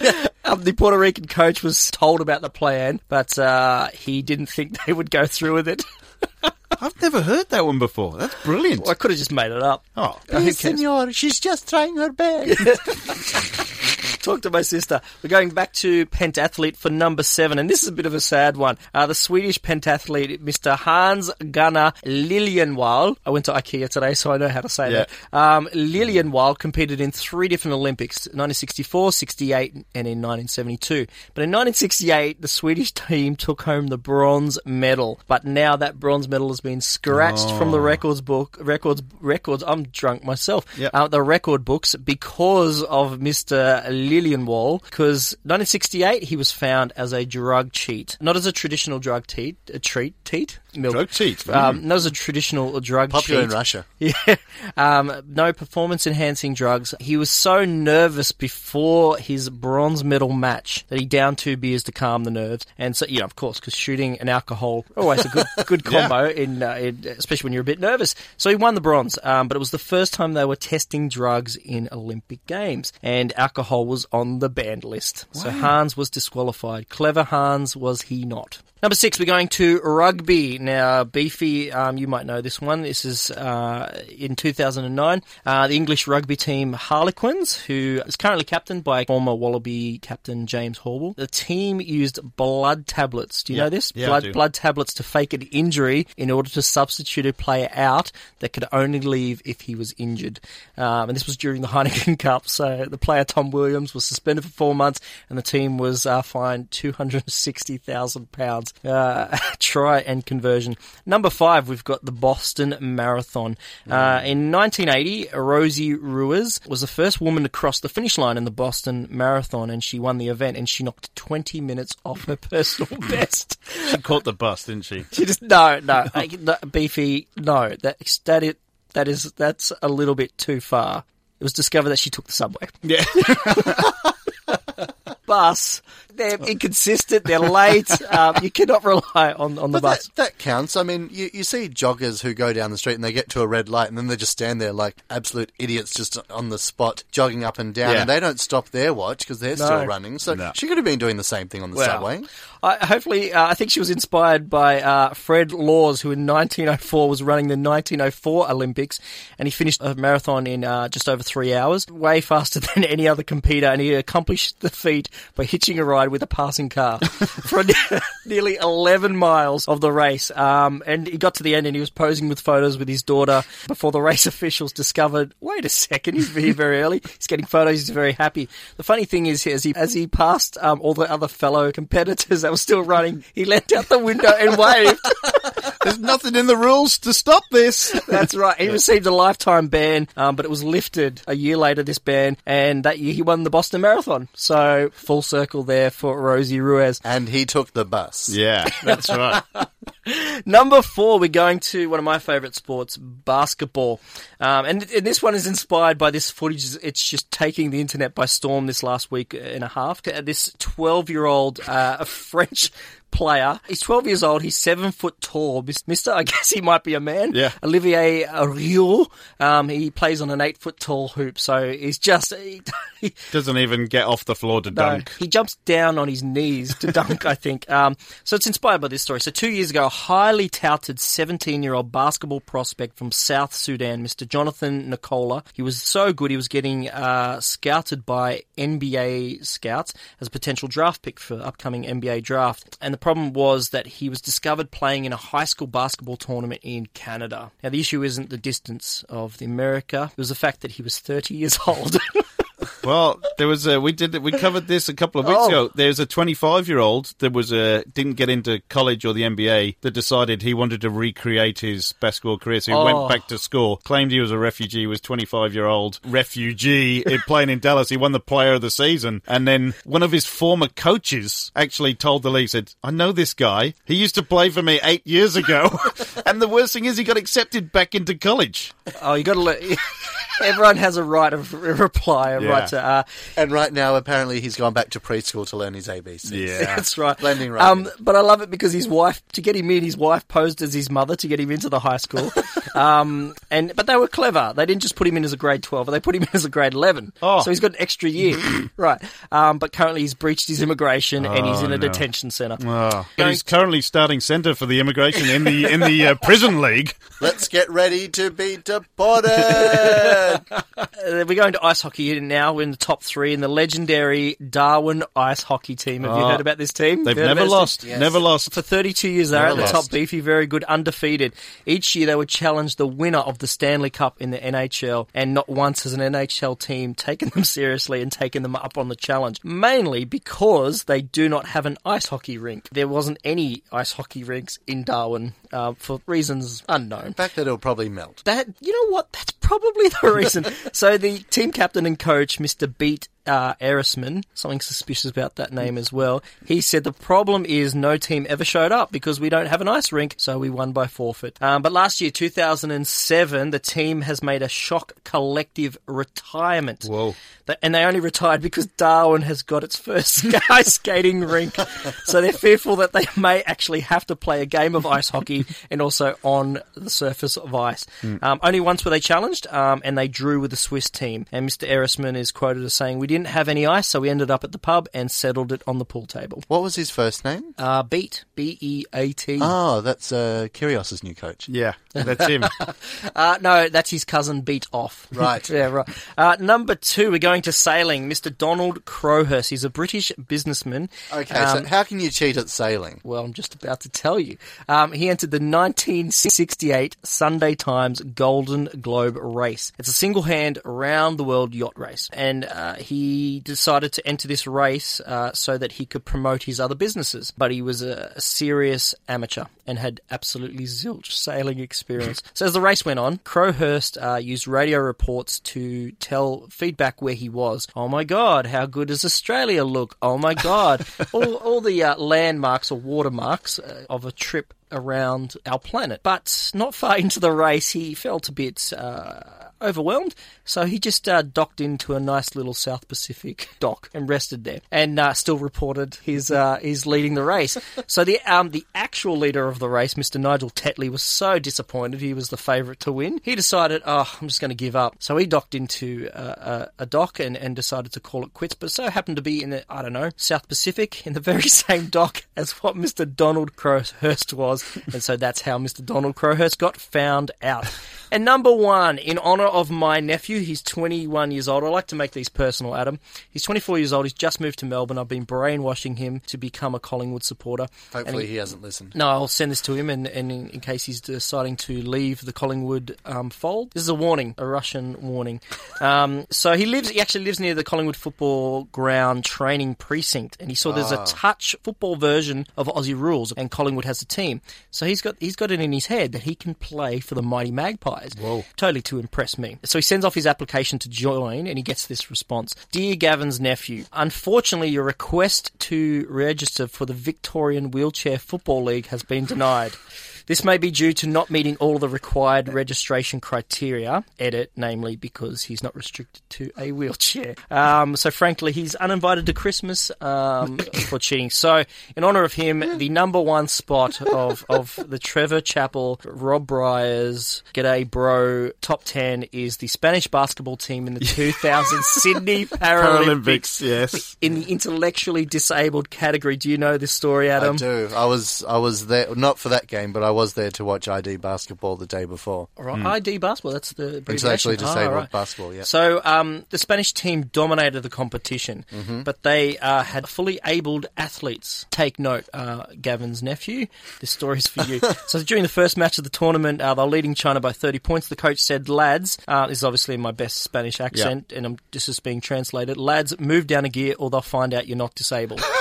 Yeah, um, the Puerto Rican coach was told about the plan, but uh, he didn't think they would go through with it. I've never heard that one before. That's brilliant. Well, I could have just made it up. Oh, senor, she's just trying her best. Talk to my sister. We're going back to pentathlete for number seven, and this is a bit of a sad one. Uh, the Swedish pentathlete, Mr. Hans Gunnar Liljenwall. I went to IKEA today, so I know how to say Yeah. that. Um, Liljenwall competed in three different Olympics 1964, 68, and in 1972. But in 1968, the Swedish team took home the bronze medal. But now that bronze medal has been scratched from the Oh. records book. Records, records. I'm drunk myself. Yep. Uh, the record books because of Mr. Liljenwall. Because 1968, he was found as a drug cheat, not as a traditional drug teat, a treat, teat, milk. Drug cheat. Um, that was a traditional drug Popular in. Russia. Yeah. Um, no performance enhancing drugs. He was so nervous before his bronze medal match that he downed two beers to calm the nerves. And so, you know, of course, because shooting and alcohol always a good good combo, in, uh, in especially when you're a bit nervous. So he won the bronze, um, but it was the first time they were testing drugs in Olympic Games, and alcohol was on the banned list. So Hans was disqualified. Clever Hans was he not? Number six, we're going to rugby. Now, Beefy, um, you might know this one. This is uh, in 2009. Uh, the English rugby team Harlequins, who is currently captained by former Wallaby captain James Horwill. The team used blood tablets. Do you Yeah. know this? Yeah, blood, blood tablets to fake an injury in order to substitute a player out that could only leave if he was injured. Um, and this was during the Heineken Cup. So the player Tom Williams was suspended for four months, and the team was uh, fined two hundred sixty thousand pounds. Uh, try and conversion. Number five, we've got the Boston Marathon. Uh, in 1980, Rosie Ruiz was the first woman to cross the finish line in the Boston Marathon, and she won the event. And she knocked 20 minutes off her personal best. She caught the bus, didn't she? She just no, no, no, beefy. No, that that is that is that's a little bit too far. It was discovered that she took the subway. Yeah. Bus. They're inconsistent. They're late. um, you cannot rely on, on the But bus. that, that counts. I mean, you, you see joggers who go down the street and they get to a red light and then they just stand there like absolute idiots just on the spot, jogging up and down, Yeah. and they don't stop their watch because they're No. still running. So No. she could have been doing the same thing on the Well, subway. I, hopefully, uh, I think she was inspired by uh, Fred Lorz, who in 1904 was running the 1904 Olympics, and he finished a marathon in uh, just over three hours, way faster than any other competitor, and he accomplished the feat by hitching a ride with a passing car for nearly 11 miles of the race. Um, and he got to the end, and he was posing with photos with his daughter before the race officials discovered, wait a second, he's here very early. He's getting photos. He's very happy. The funny thing is, as he as he passed um, all the other fellow competitors that were still running, he leant out the window and waved. There's nothing in the rules to stop this. That's right. He received a lifetime ban, um, but it was lifted a year later. This ban, and that year he won the Boston Marathon. So full circle there for Rosie Ruiz. And he took the bus. Yeah, that's right. Number four, we're going to one of my favourite sports, basketball. Um, and, and this one is inspired by this footage. It's just taking the internet by storm this last week and a half. This 12 year old uh, French player. He's 12 years old. He's seven foot tall. Mister, I guess he might be a man. Yeah. Olivier Rioux. Um, he plays on an eight foot tall hoop. So he's just, he, he, Doesn't even get off the floor to no, dunk. he jumps down on his knees to dunk, I think. Um, so it's inspired by this story. So two years ago, a highly touted 17 year old basketball prospect from South Sudan, Mr. Jonathan Nicola, he was so good he was getting uh, scouted by NBA scouts as a potential draft pick for upcoming NBA draft. And the problem was that he was discovered playing in a high school basketball tournament in Canada. Now, the issue isn't the distance of the America, it was the fact that he was 30 years old. Well, there was a we did we covered this a couple of weeks Oh. ago. There's a 25 year old that was a didn't get into college or the NBA that decided he wanted to recreate his basketball career. So he Oh. went back to school, claimed he was a refugee, was 25 year old refugee eh, playing in Dallas. He won the Player of the Season, and then one of his former coaches actually told the league, said, "I know this guy. He used to play for me eight years ago." and the worst thing is, he got accepted back into college. Oh, you got to let. Everyone has a right of re- reply, a Yeah. right to. Uh, And right now, apparently, he's gone back to preschool to learn his ABC. That's right. Blending right Um, but I love it because his wife, to get him in, his wife posed as his mother to get him into the high school. um, and but they were clever. They didn't just put him in as a grade twelve; they put him in as a grade eleven. Oh. So he's got an extra year, right? Um, but currently he's breached his immigration and he's Oh, in a no. detention centre. Oh. But he's currently starting centre for the immigration in the in the uh, prison league. Let's get ready to be deported. Uh, we're going to ice hockey now. We're in the top three in the legendary Darwin ice hockey team. Have you Oh. heard about this team? They've Heard about never this lost. team? Never lost. For 32 years, they're Never at the lost. top. Beefy, very good, undefeated. Each year, they would challenge the winner of the Stanley Cup in the NHL, and not once has an NHL team taken them seriously and taken them up on the challenge. Mainly because they do not have an ice hockey rink. There wasn't any ice hockey rinks in Darwin uh, for reasons unknown. In fact, that it'll probably melt. That you know what? That's probably the reason. so the team captain and coach, Mr. Beat uh, Erisman, something suspicious about that name as well. He said the problem is no team ever showed up because we don't have an ice rink, so we won by forfeit. Um, but last year, 2007, the team has made a shock collective retirement. Whoa. And they only retired because Darwin has got its first ice skating rink. So they're fearful that they may actually have to play a game of ice hockey and also on the surface of ice. Mm. Um, only once were they challenged, um, and they drew with the Swiss team. And Mr. Erisman is quoted as saying, "We didn't have any ice, so we ended up at the pub and settled it on the pool table." What was his first name? Uh, Beat, B E A T. Oh, that's uh, Kyrgios's new coach. Yeah, that's him. Uh, no, that's his cousin Beat Off. Right. yeah, right. Uh, number two, we're going to sailing. Mr. Donald Crowhurst. He's a British businessman. Okay, Um, so how can you cheat at sailing? Well, I'm just about to tell you. Um, he entered the 1968 Sunday Times Golden Globe race. It's a single hand around the world yacht race. And uh, he decided to enter this race uh, so that he could promote his other businesses. But he was a, a serious amateur and had absolutely zilch sailing experience. so as the race went on, Crowhurst uh, used radio reports to tell feedback where he was. Oh my God, how good does Australia look? Oh my God. all, all the uh, landmarks or watermarks uh, of a trip around our planet. But not far into the race, he felt a bit uh, overwhelmed, so he just uh, docked into a nice little South Pacific dock and rested there, and uh, still reported his uh, he's leading the race. So the um the actual leader of the race, Mr. Nigel Tetley, was so disappointed. He was the favourite to win. He decided, oh, I'm just going to give up. So he docked into uh, a, a dock and, and decided to call it quits. But so happened to be in the I don't know South Pacific in the very same dock as what Mr. Donald Crowhurst was, and so that's how Mr. Donald Crowhurst got found out. And number one, in honour of my nephew, he's 21 years old. I like to make these personal, Adam. He's 24 years old. He's just moved to Melbourne. I've been brainwashing him to become a Collingwood supporter. Hopefully he hasn't listened. No, I'll send this to him, and, and in, in case he's deciding to leave the Collingwood um, fold, this is a warning, a Russian warning. Um, so he lives, he actually lives near the Collingwood football ground training precinct, and he saw there's Ah. a touch football version of Aussie rules, and Collingwood has a team. So he's got he's got it in his head that he can play for the mighty Magpies. Whoa. Totally to impress me. So he sends off his application to join, and he gets this response: Dear Gavin's nephew, unfortunately, your request to register for the Victorian Wheelchair Football League has been denied. This may be due to not meeting all the required registration criteria. Edit, namely because he's not restricted to a wheelchair. Um, so, frankly, he's uninvited to Christmas um, for cheating. So, in honour of him, the number one spot of, of the Trevor Chappell, Rob Bryers, G'day Bro top 10 is the Spanish basketball team in the 2000 Sydney Paralympics. Paralympics, yes. In the intellectually disabled category. Do you know this story, Adam? I do. I was I was there not for that game, but I was there to watch ID basketball the day before. All right, ID basketball. That's the Intellectually abbreviation. Ah, disabled right. basketball. Yeah. So um, the Spanish team dominated the competition, Mhm. but they uh, had fully abled athletes. Take note, uh, Gavin's nephew. This story's for you. so during the first match of the tournament, uh, they're leading China by 30 points. The coach said, "Lads, uh, this is obviously in my best Spanish accent, and I'm, this is being translated. Lads, move down a gear, or they'll find out you're not disabled."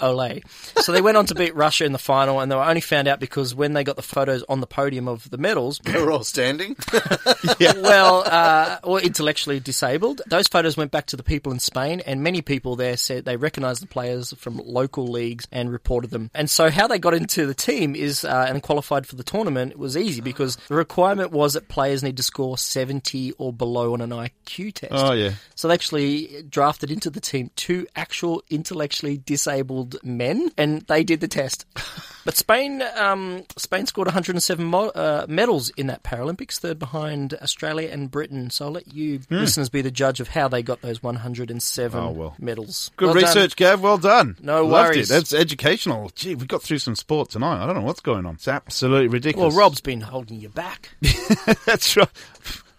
Olay. So they went on to beat Russia in the final, and they were only found out because when they got the photos on the podium of the medals, they were all standing. yeah. well, uh, or intellectually disabled. Those photos went back to the people in Spain, and many people there said they recognised the players from local leagues and reported them. And so, how they got into the team is uh, and qualified for the tournament was easy because the requirement was that players need to score seventy or below on an IQ test. Oh, yeah. So they actually drafted into the team two actual intellectually disabled men, and they did the test. But Spain, um, Spain scored 107 mo- uh, medals in that Paralympics, third behind Australia and Britain. So I'll let you Hmm. listeners be the judge of how they got those 107 Oh, well. medals. Good Well done. research, Gav. Well done. No Loved worries. it. That's educational. Gee, we got through some sport tonight. I don't know what's going on. It's absolutely ridiculous. Well. Rob's been holding you back. That's right.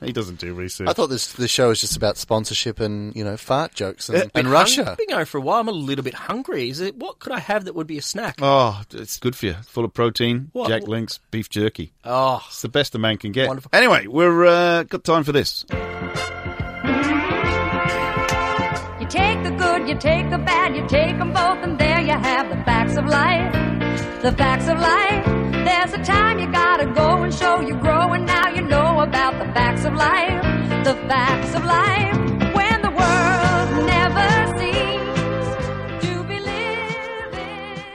He doesn't do research. I thought this this show was just about sponsorship and you know fart jokes and, Uh, and Bit Russia. hung- been going for a while. I'm a little bit hungry. Is it? What could I have that would be a snack? Oh, it's good for you. Full of protein. What? Jack Links, beef jerky. Oh, It's the best a man can get. Wonderful. Anyway, we're uh, got time for this. You take the good, you take the bad, you take them both, and there you have the facts of life. The facts of life there's a time you gotta go and show you grow, and now you know about the facts of life, the facts of life. When the world never seems.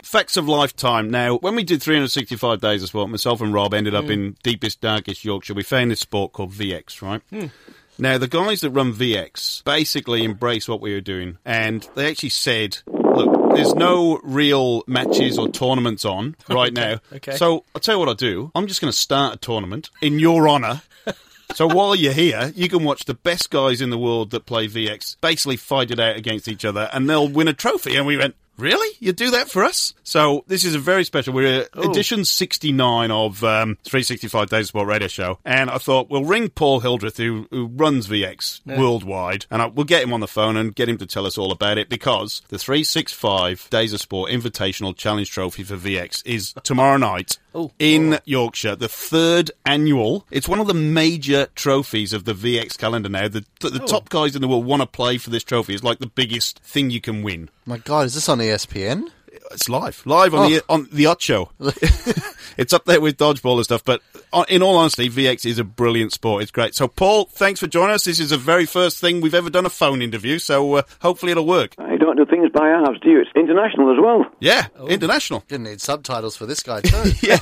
Facts of lifetime. Now, when we did 365 days of sport, myself and Rob ended up mm. in deepest, darkest Yorkshire. We found this sport called VX, right? Mm. Now, the guys that run VX basically embraced what we were doing, and they actually said there's no real matches or tournaments on right now. okay. So I'll tell you what I'll do. I'm just going to start a tournament in your honour. So while you're here, you can watch the best guys in the world that play VX basically fight it out against each other, and they'll win a trophy. And we went, Really? You do that for us? So this is a very special. We're Oh. edition 69 of um, 365 Days of Sport Radio Show. And I thought we'll ring Paul Hildreth, who, who runs VX Yeah. worldwide, and I, we'll get him on the phone and get him to tell us all about it because the 365 Days of Sport Invitational Challenge Trophy for VX is tomorrow night Oh. in Yorkshire, the third annual. It's one of the major trophies of the VX calendar now. The, the, the Oh. top guys in the world want to play for this trophy. It's like the biggest thing you can win. My God, is this on ESPN? It's live, live on the on the Odd Show. it's up there with dodgeball and stuff. But uh, in all honesty, VX is a brilliant sport. It's great. So, Paul, thanks for joining us. This is the very first thing we've ever done a phone interview. So, uh, hopefully, it'll work. I don't do things by halves, do you? It's international as well. Yeah, international. Gonna need subtitles for this guy too. yeah.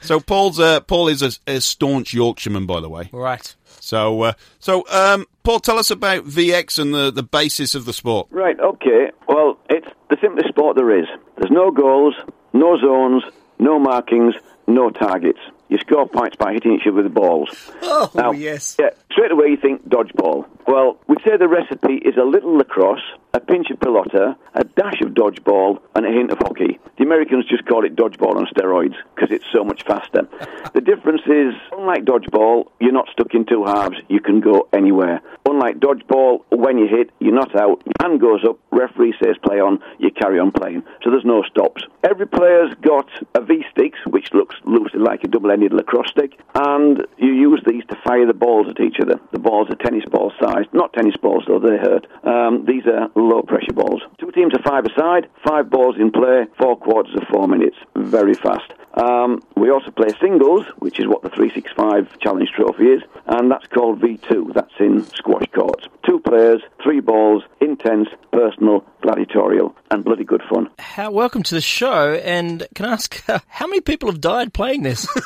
So, Paul's uh, Paul is a, a staunch Yorkshireman, by the way. Right. So, uh, so um, Paul, tell us about VX and the the basis of the sport. Right, okay. Well, it's the simplest sport there is. There's no goals, no zones, no markings, no targets. You score points by hitting each other with balls. Oh, Now, yes. Yeah, straight away you think dodgeball. Well, we'd say the recipe is a little lacrosse, a pinch of pelota, a dash of dodgeball, and a hint of hockey. The Americans just call it dodgeball on steroids because it's so much faster. the difference is, unlike dodgeball, you're not stuck in two halves. You can go anywhere. Unlike dodgeball, when you hit, you're not out. Your hand goes up, referee says play on, you carry on playing. So there's no stops. Every player's got a V-stick, which looks loosely like a double-ended lacrosse stick, and you use these to fire the balls at each other. The balls are tennis ball sized. Not tennis balls, though, they hurt. Um, these are low-pressure balls. Two teams are five aside, five balls in play, four quarters of four minutes. Very fast. Um, we also play singles, which is what the 365 Challenge Trophy is, and that's called V2. That's in squash courts. Two players, three balls, intense, personal, gladiatorial, and bloody good fun. How, welcome to the show. And can I ask, uh, how many people have died playing this?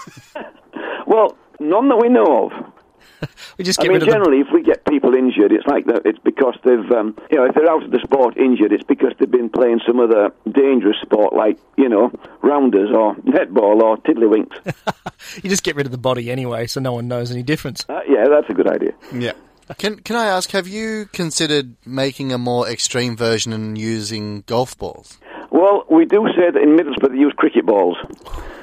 Well, none that we know of. We just I mean, rid of the generally, if we get people injured, it's like that. It's because they've, um, you know, if they're out of the sport injured, it's because they've been playing some other dangerous sport, like you know, rounders or netball or tiddlywinks. you just get rid of the body anyway, so no one knows any difference. uh, yeah, that's a good idea. Yeah. Can Can I ask? Have you considered making a more extreme version and using golf balls? Well, we do say that in Middlesbrough they use cricket balls.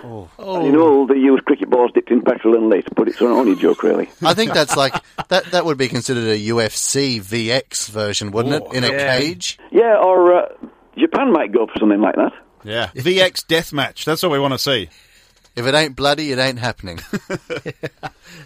Oh. And in Hull they use cricket balls dipped in petrol and lit, but it's an only a joke, really. I think that's like that. That would be considered a UFC VX version, wouldn't it? In a cage. Yeah, or uh, Japan might go for something like that. Yeah. VX deathmatch. That's what we want to see. If it ain't bloody, it ain't happening.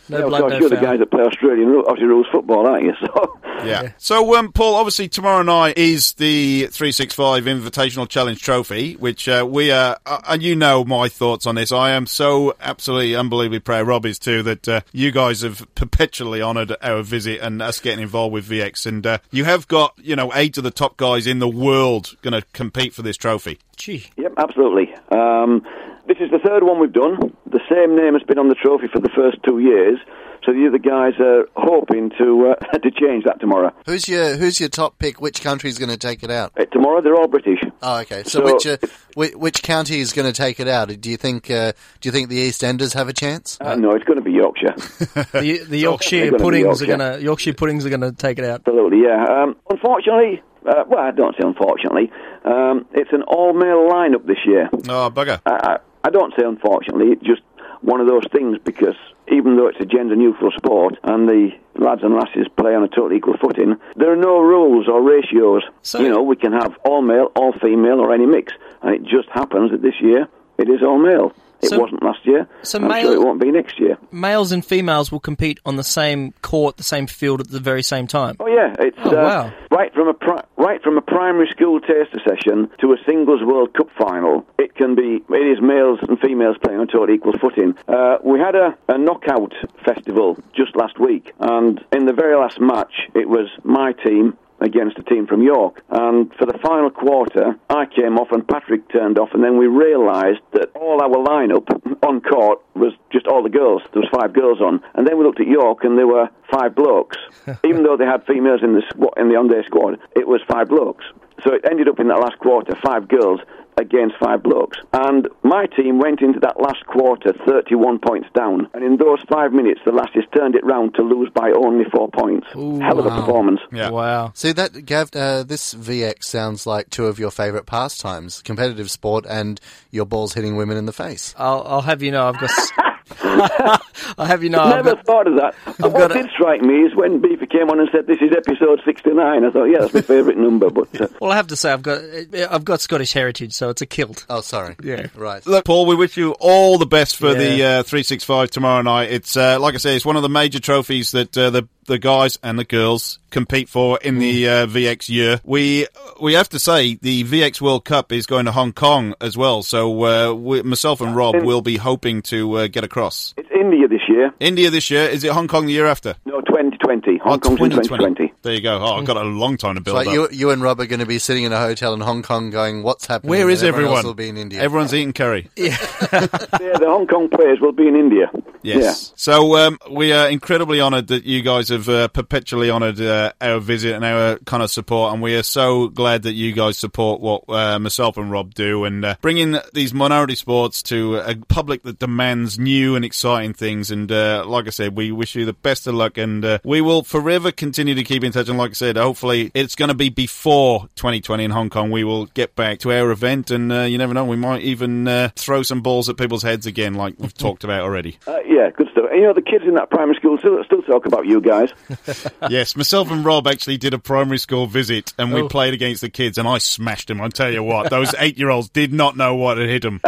No yeah, blood, course, no you're the foul. guys that play Australian ru- Aussie rules football, aren't you? So Yeah. So, um, Paul, obviously tomorrow night is the 365 Invitational Challenge Trophy, which uh, we are, uh, and you know my thoughts on this. I am so absolutely unbelievably proud, Rob is too, that uh, you guys have perpetually honoured our visit and us getting involved with VX. And uh, you have got, you know, eight of the top guys in the world going to compete for this trophy. Gee. Yep, absolutely. Um, this is the third one we've done. The same name has been on the trophy for the first two years. So the other guys are hoping to uh, to change that tomorrow. Who's your Who's your top pick? Which country is going to take it out? Uh, tomorrow they're all British. Oh, okay. So, So- which uh, which, which county is going to take it out? Do you think uh, Do you think the East Enders have a chance? Uh, no, it's going to be Yorkshire. The, the Yorkshire gonna be puddings are gonna Yorkshire puddings are gonna take it out. Absolutely, yeah. Um, unfortunately, uh, well, I don't say unfortunately, um, it's an all-male lineup this year. Oh, bugger. I, I, don't say unfortunately, it's just one of those things because even though it's a gender-neutral sport and the lads and lasses play on a totally equal footing, there are no rules or ratios. you know, we can have all male, all female, or any mix, and it just happens that this year it is all male. It So- wasn't last year. so I'm male- sure it won't be next year. Males and females will compete on the same court, the same field at the very same time. Oh yeah, it's Oh, uh, wow. right from a pri- right from a primary school taster session to a singles World Cup final. It can be it is males and females playing on totally equal footing. Uh, we had a, a knockout festival just last week, and in the very last match, it was my team against a team from York. And for the final quarter, I came off and Patrick turned off, and then we realised that all our lineup on court was just all the girls. There was five girls on, and then we looked at York, and there were five blokes. Even though they had females in the squ- in the on-day squad, it was five blokes. So it ended up in that last quarter, five girls against five blokes. And my team went into that last quarter 31 points down. And in those five minutes, the lasses turned it round to lose by only four points. Hell of a wow. performance. Wow. See that, Gav? Uh, this VX sounds like two of your favourite pastimes: competitive sport and your balls hitting women in the face. I'll, I'll have you know I've got. s- I'll have you know Never got, thought of that. But what did strike me is when Beaver came on and said, This is episode 69. I thought, yeah, that's my favourite number. But uh, Well, I have to say I've got I've got Scottish heritage, so it's a kilt. Oh, sorry. Yeah. Right. Look, Paul, we wish you all the best for the uh, 365 tomorrow night. It's, uh, like I say, it's one of the major trophies that uh, the the guys and the girls compete for in the uh, VX year. We we have to say the VX World Cup is going to Hong Kong as well. So uh, we, myself and Rob will be hoping to uh, get across. It's India this year. India this year. Is it Hong Kong the year after? No, 2020. Hong Oh, Kong's in 2020. There you go. Oh, I've got a long time to It's build like up. you, you and Rob are going to be sitting in a hotel in Hong Kong, going, "What's happening?" Where is everyone? everyone? will be in India. Everyone's eating curry. yeah, the Hong Kong players will be in India. Yes. So um, we are incredibly honoured that you guys have uh, perpetually honoured uh, our visit and our kind of support, and we are so glad that you guys support what uh, myself and Rob do, and uh, bringing these minority sports to a public that demands new and exciting things. And uh, like I said, we wish you the best of luck, and uh, we will forever continue to keep in touch. And like I said, hopefully it's going to be before 2020 in Hong Kong. We will get back to our event, and uh, you never know, we might even uh, throw some balls at people's heads again, like we've talked about already. Uh, yeah, good stuff. And, you know, the kids in that primary school still, still talk about you guys. yes, myself and Rob actually did a primary school visit and we Oh. played against the kids and I smashed them. I tell you what, those eight year olds did not know what had hit them.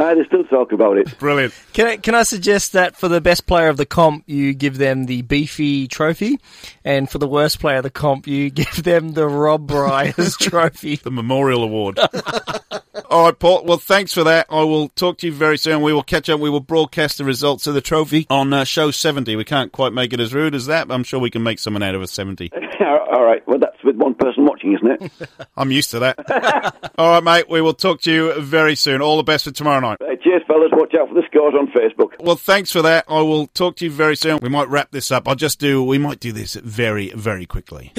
Uh, they still talk about it. Brilliant. Can I, can I suggest that for the best player of the comp, you give them the beefy trophy, and for the worst player of the comp, you give them the Rob Bryers trophy. The Memorial Award. All right, Paul. Well, thanks for that. I will talk to you very soon. We will catch up. We will broadcast the results of the trophy on uh, show 70. We can't quite make it as rude as that, but I'm sure we can make someone out of a 70. All right. Well, that's with one person watching, isn't it? I'm used to that. All right, mate. We will talk to you very soon. All the best for tomorrow night. Uh, cheers, fellas. Watch out for the scores on Facebook. Well, thanks for that. I will talk to you very soon. We might wrap this up. I'll just do, we might do this very, very quickly.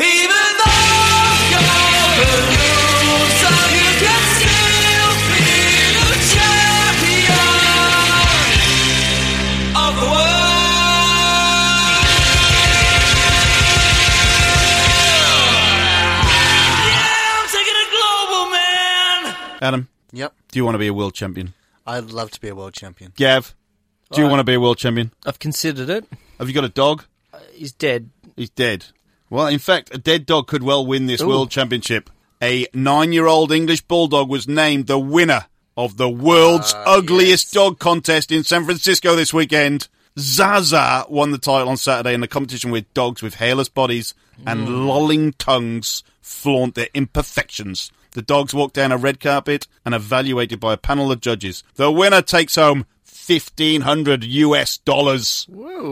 of Adam? Yep. Do you want to be a world champion? I'd love to be a world champion. Gav? Do you I- want to be a world champion? I've considered it. Have you got a dog? He's dead. He's dead. Well, in fact, a dead dog could well win this Ooh. world championship. A nine year old English bulldog was named the winner of the world's Ah, ugliest dog contest in San Francisco this weekend. Zaza won the title on Saturday in a competition with dogs with hairless bodies and Mm. lolling tongues flaunt their imperfections. The dogs walk down a red carpet and are evaluated by a panel of judges. The winner takes home fifteen hundred US dollars.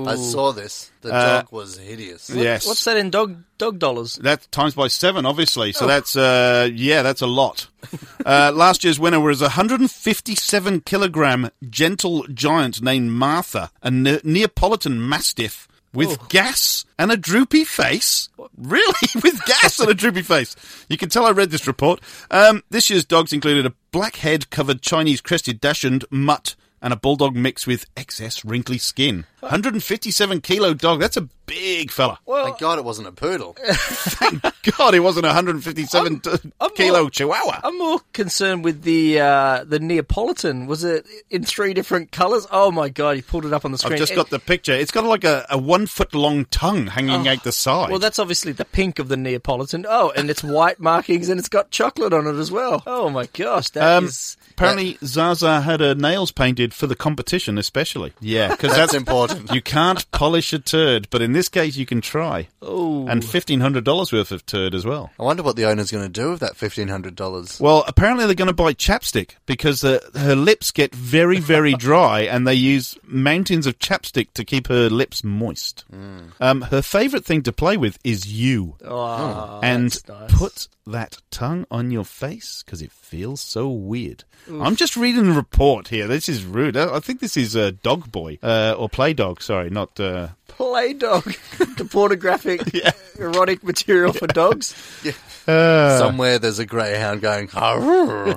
I saw this. The Uh, dog was hideous. Yes. What's that in dog dog dollars? That's times by seven, obviously. So Oh. that's uh, yeah, that's a lot. uh, last year's winner was a 157 kilogram gentle giant named Martha, a ne- Neapolitan Mastiff with Oh. gas and a droopy face. Really, with gas and a droopy face. You can tell I read this report. Um, this year's dogs included a black head covered Chinese crested dachshund mutt. And a bulldog mix with excess wrinkly skin. 157 kilo dog. That's a big fella. Thank God it wasn't a poodle. Thank God, it wasn't a 157 t- kilo more- chihuahua. I'm more concerned with the uh, the Neapolitan. Was it in three different colours? Oh my god, he pulled it up on the screen. I've just got the picture. It's got like a, a one foot long tongue hanging Oh. out the side. Well, that's obviously the pink of the Neapolitan. Oh, and it's white markings and it's got chocolate on it as well. Oh my gosh, that is. Um, apparently, Zaza had her nails painted for the competition, especially. Yeah, because That's that's, important. You can't polish a turd, but in this case, you can try. Oh. And $1,500 worth of turd as well. I wonder what the owner's going to do with that $1,500. Well, apparently they're going to buy chapstick because uh, her lips get very, very dry, and they use mountains of chapstick to keep her lips moist. Um, her favourite thing to play with is you. Oh, and that's nice. put that tongue on your face because it feels so weird. I'm just reading the report here. This is rude. I I think this is uh, Dog Boy uh, or Play Dog. Sorry, not. Uh, Play dog. the pornographic, erotic material for dogs. uh, Somewhere there's a greyhound going, "Arr."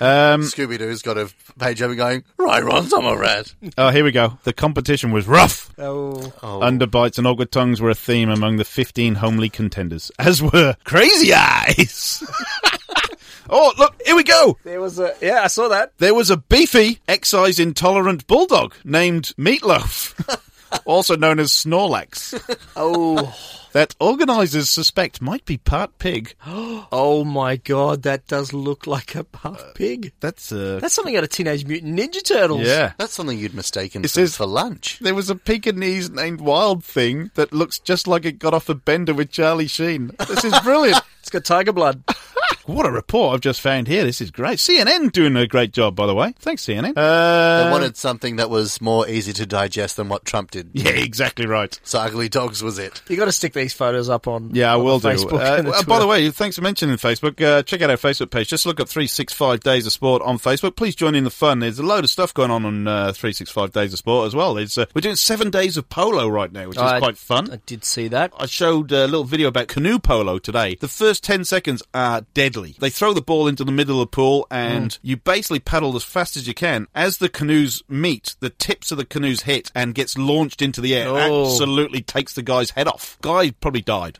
um, Scooby Doo's got a page over going, right, Ron, I'm a rat. oh, here we go. The competition was rough. Oh. Underbites and awkward tongues were a theme among the 15 homely contenders, as were crazy eyes. oh, look, here we go. There was a. Yeah, I saw that. There was a beefy, excise intolerant bulldog named Meatloaf, also known as Snorlax, Oh. that organisers suspect might be part pig. oh my god, that does look like a part pig. That's uh, That's something out of Teenage Mutant Ninja Turtles. yeah. That's something you'd mistaken It for, says- for lunch. There was a Pekingese named Wild Thing that looks just like it got off a bender with Charlie Sheen. This is brilliant. It's got tiger blood. What a report I've just found here. This is great. CNN doing a great job, by the way. Thanks, CNN. Uh, They wanted something that was more easy to digest than what Trump did. yeah, exactly right. So Ugly Dogs was it. You got to stick these photos up on. Yeah, I on will do. Facebook Uh, and the uh, by the way, thanks for mentioning Facebook. Uh, check out our Facebook page. Just look up 365 Days of Sport on Facebook. Please join in the fun. There's a load of stuff going on on uh, 365 Days of Sport as well. It's, uh, we're doing seven days of polo right now, which is I- quite fun. I did see that. I showed a little video about canoe polo today. The first 10 seconds are deadly. They throw the ball into the middle of the pool and Mm. you basically paddle as fast as you can. As the canoes meet, the tips of the canoes hit and gets launched into the air. Oh. Absolutely takes the guy's head off. Guy probably died.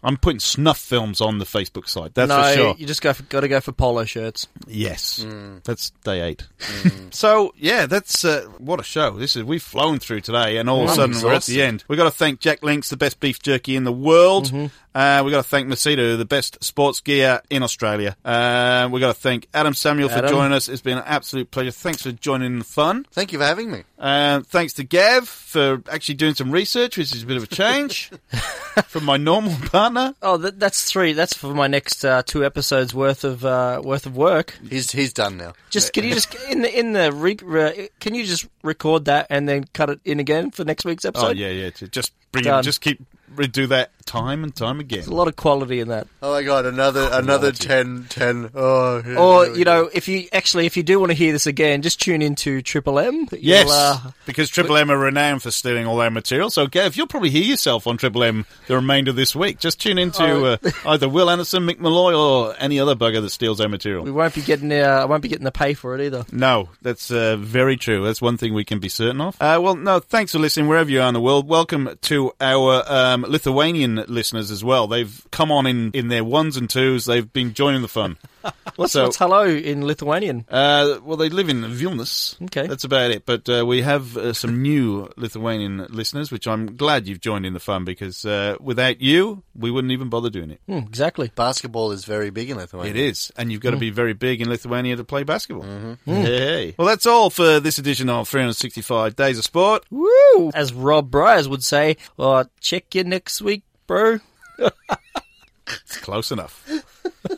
I'm putting snuff films on the Facebook site. That's no, for sure. you just go for, got to go for polo shirts. Yes, that's day eight. so yeah, that's uh, what a show. This is we've flown through today, and all of a sudden we're at the end. We've got to thank Jack Links, the best beef jerky in the world. Mm-hmm. Uh, we got to thank Macedo, the best sports gear in Australia. Uh, we got to thank Adam Samuel for joining us. It's been an absolute pleasure. Thanks for joining the fun. Thank you for having me. Uh, thanks to Gav for actually doing some research, which is a bit of a change from my normal partner. Oh, that, that's three. That's for my next uh, two episodes worth of uh, worth of work. He's he's done now. Just can you just in the in the re, re, can you just record that and then cut it in again for next week's episode? Oh yeah, yeah. Just bring it, just keep redo that time and time again. There's a lot of quality in that. Oh my god, another another 10, 10. Oh, here- Or here you go. know, if you actually if you do want to hear this again, just tune into Triple M. You'll, Yes, uh, because Triple M are renowned for stealing all their material. So, Gav, you'll probably hear yourself on Triple M the remainder of this week. Just tune into Oh. uh, either Wil Anderson, Mick Molloy, or any other bugger that steals our material. we material. won't be getting uh, I won't be getting the pay for it either. No, that's uh, very true. That's one thing we can be certain of. Uh, well, no, thanks for listening wherever you are in the world. Welcome to our um, Lithuanian listeners as well. They've come on in, in their ones and twos. They've been joining the fun. What's, So- what's hello in Lithuanian? Uh, well, they live in Vilnius. Okay. That's about it. But uh, we have uh, some new Lithuanian listeners, which I'm glad you've joined in the fun because uh, without you, we wouldn't even bother doing it. Hmm, exactly. basketball is very big in Lithuania. It is. And you've got to Hmm. be very big in Lithuania to play basketball. Hey. Well, that's all for this edition of 365 Days of Sport. Woo! As Rob Bryers would say, well, check you next week, bro. it's close enough.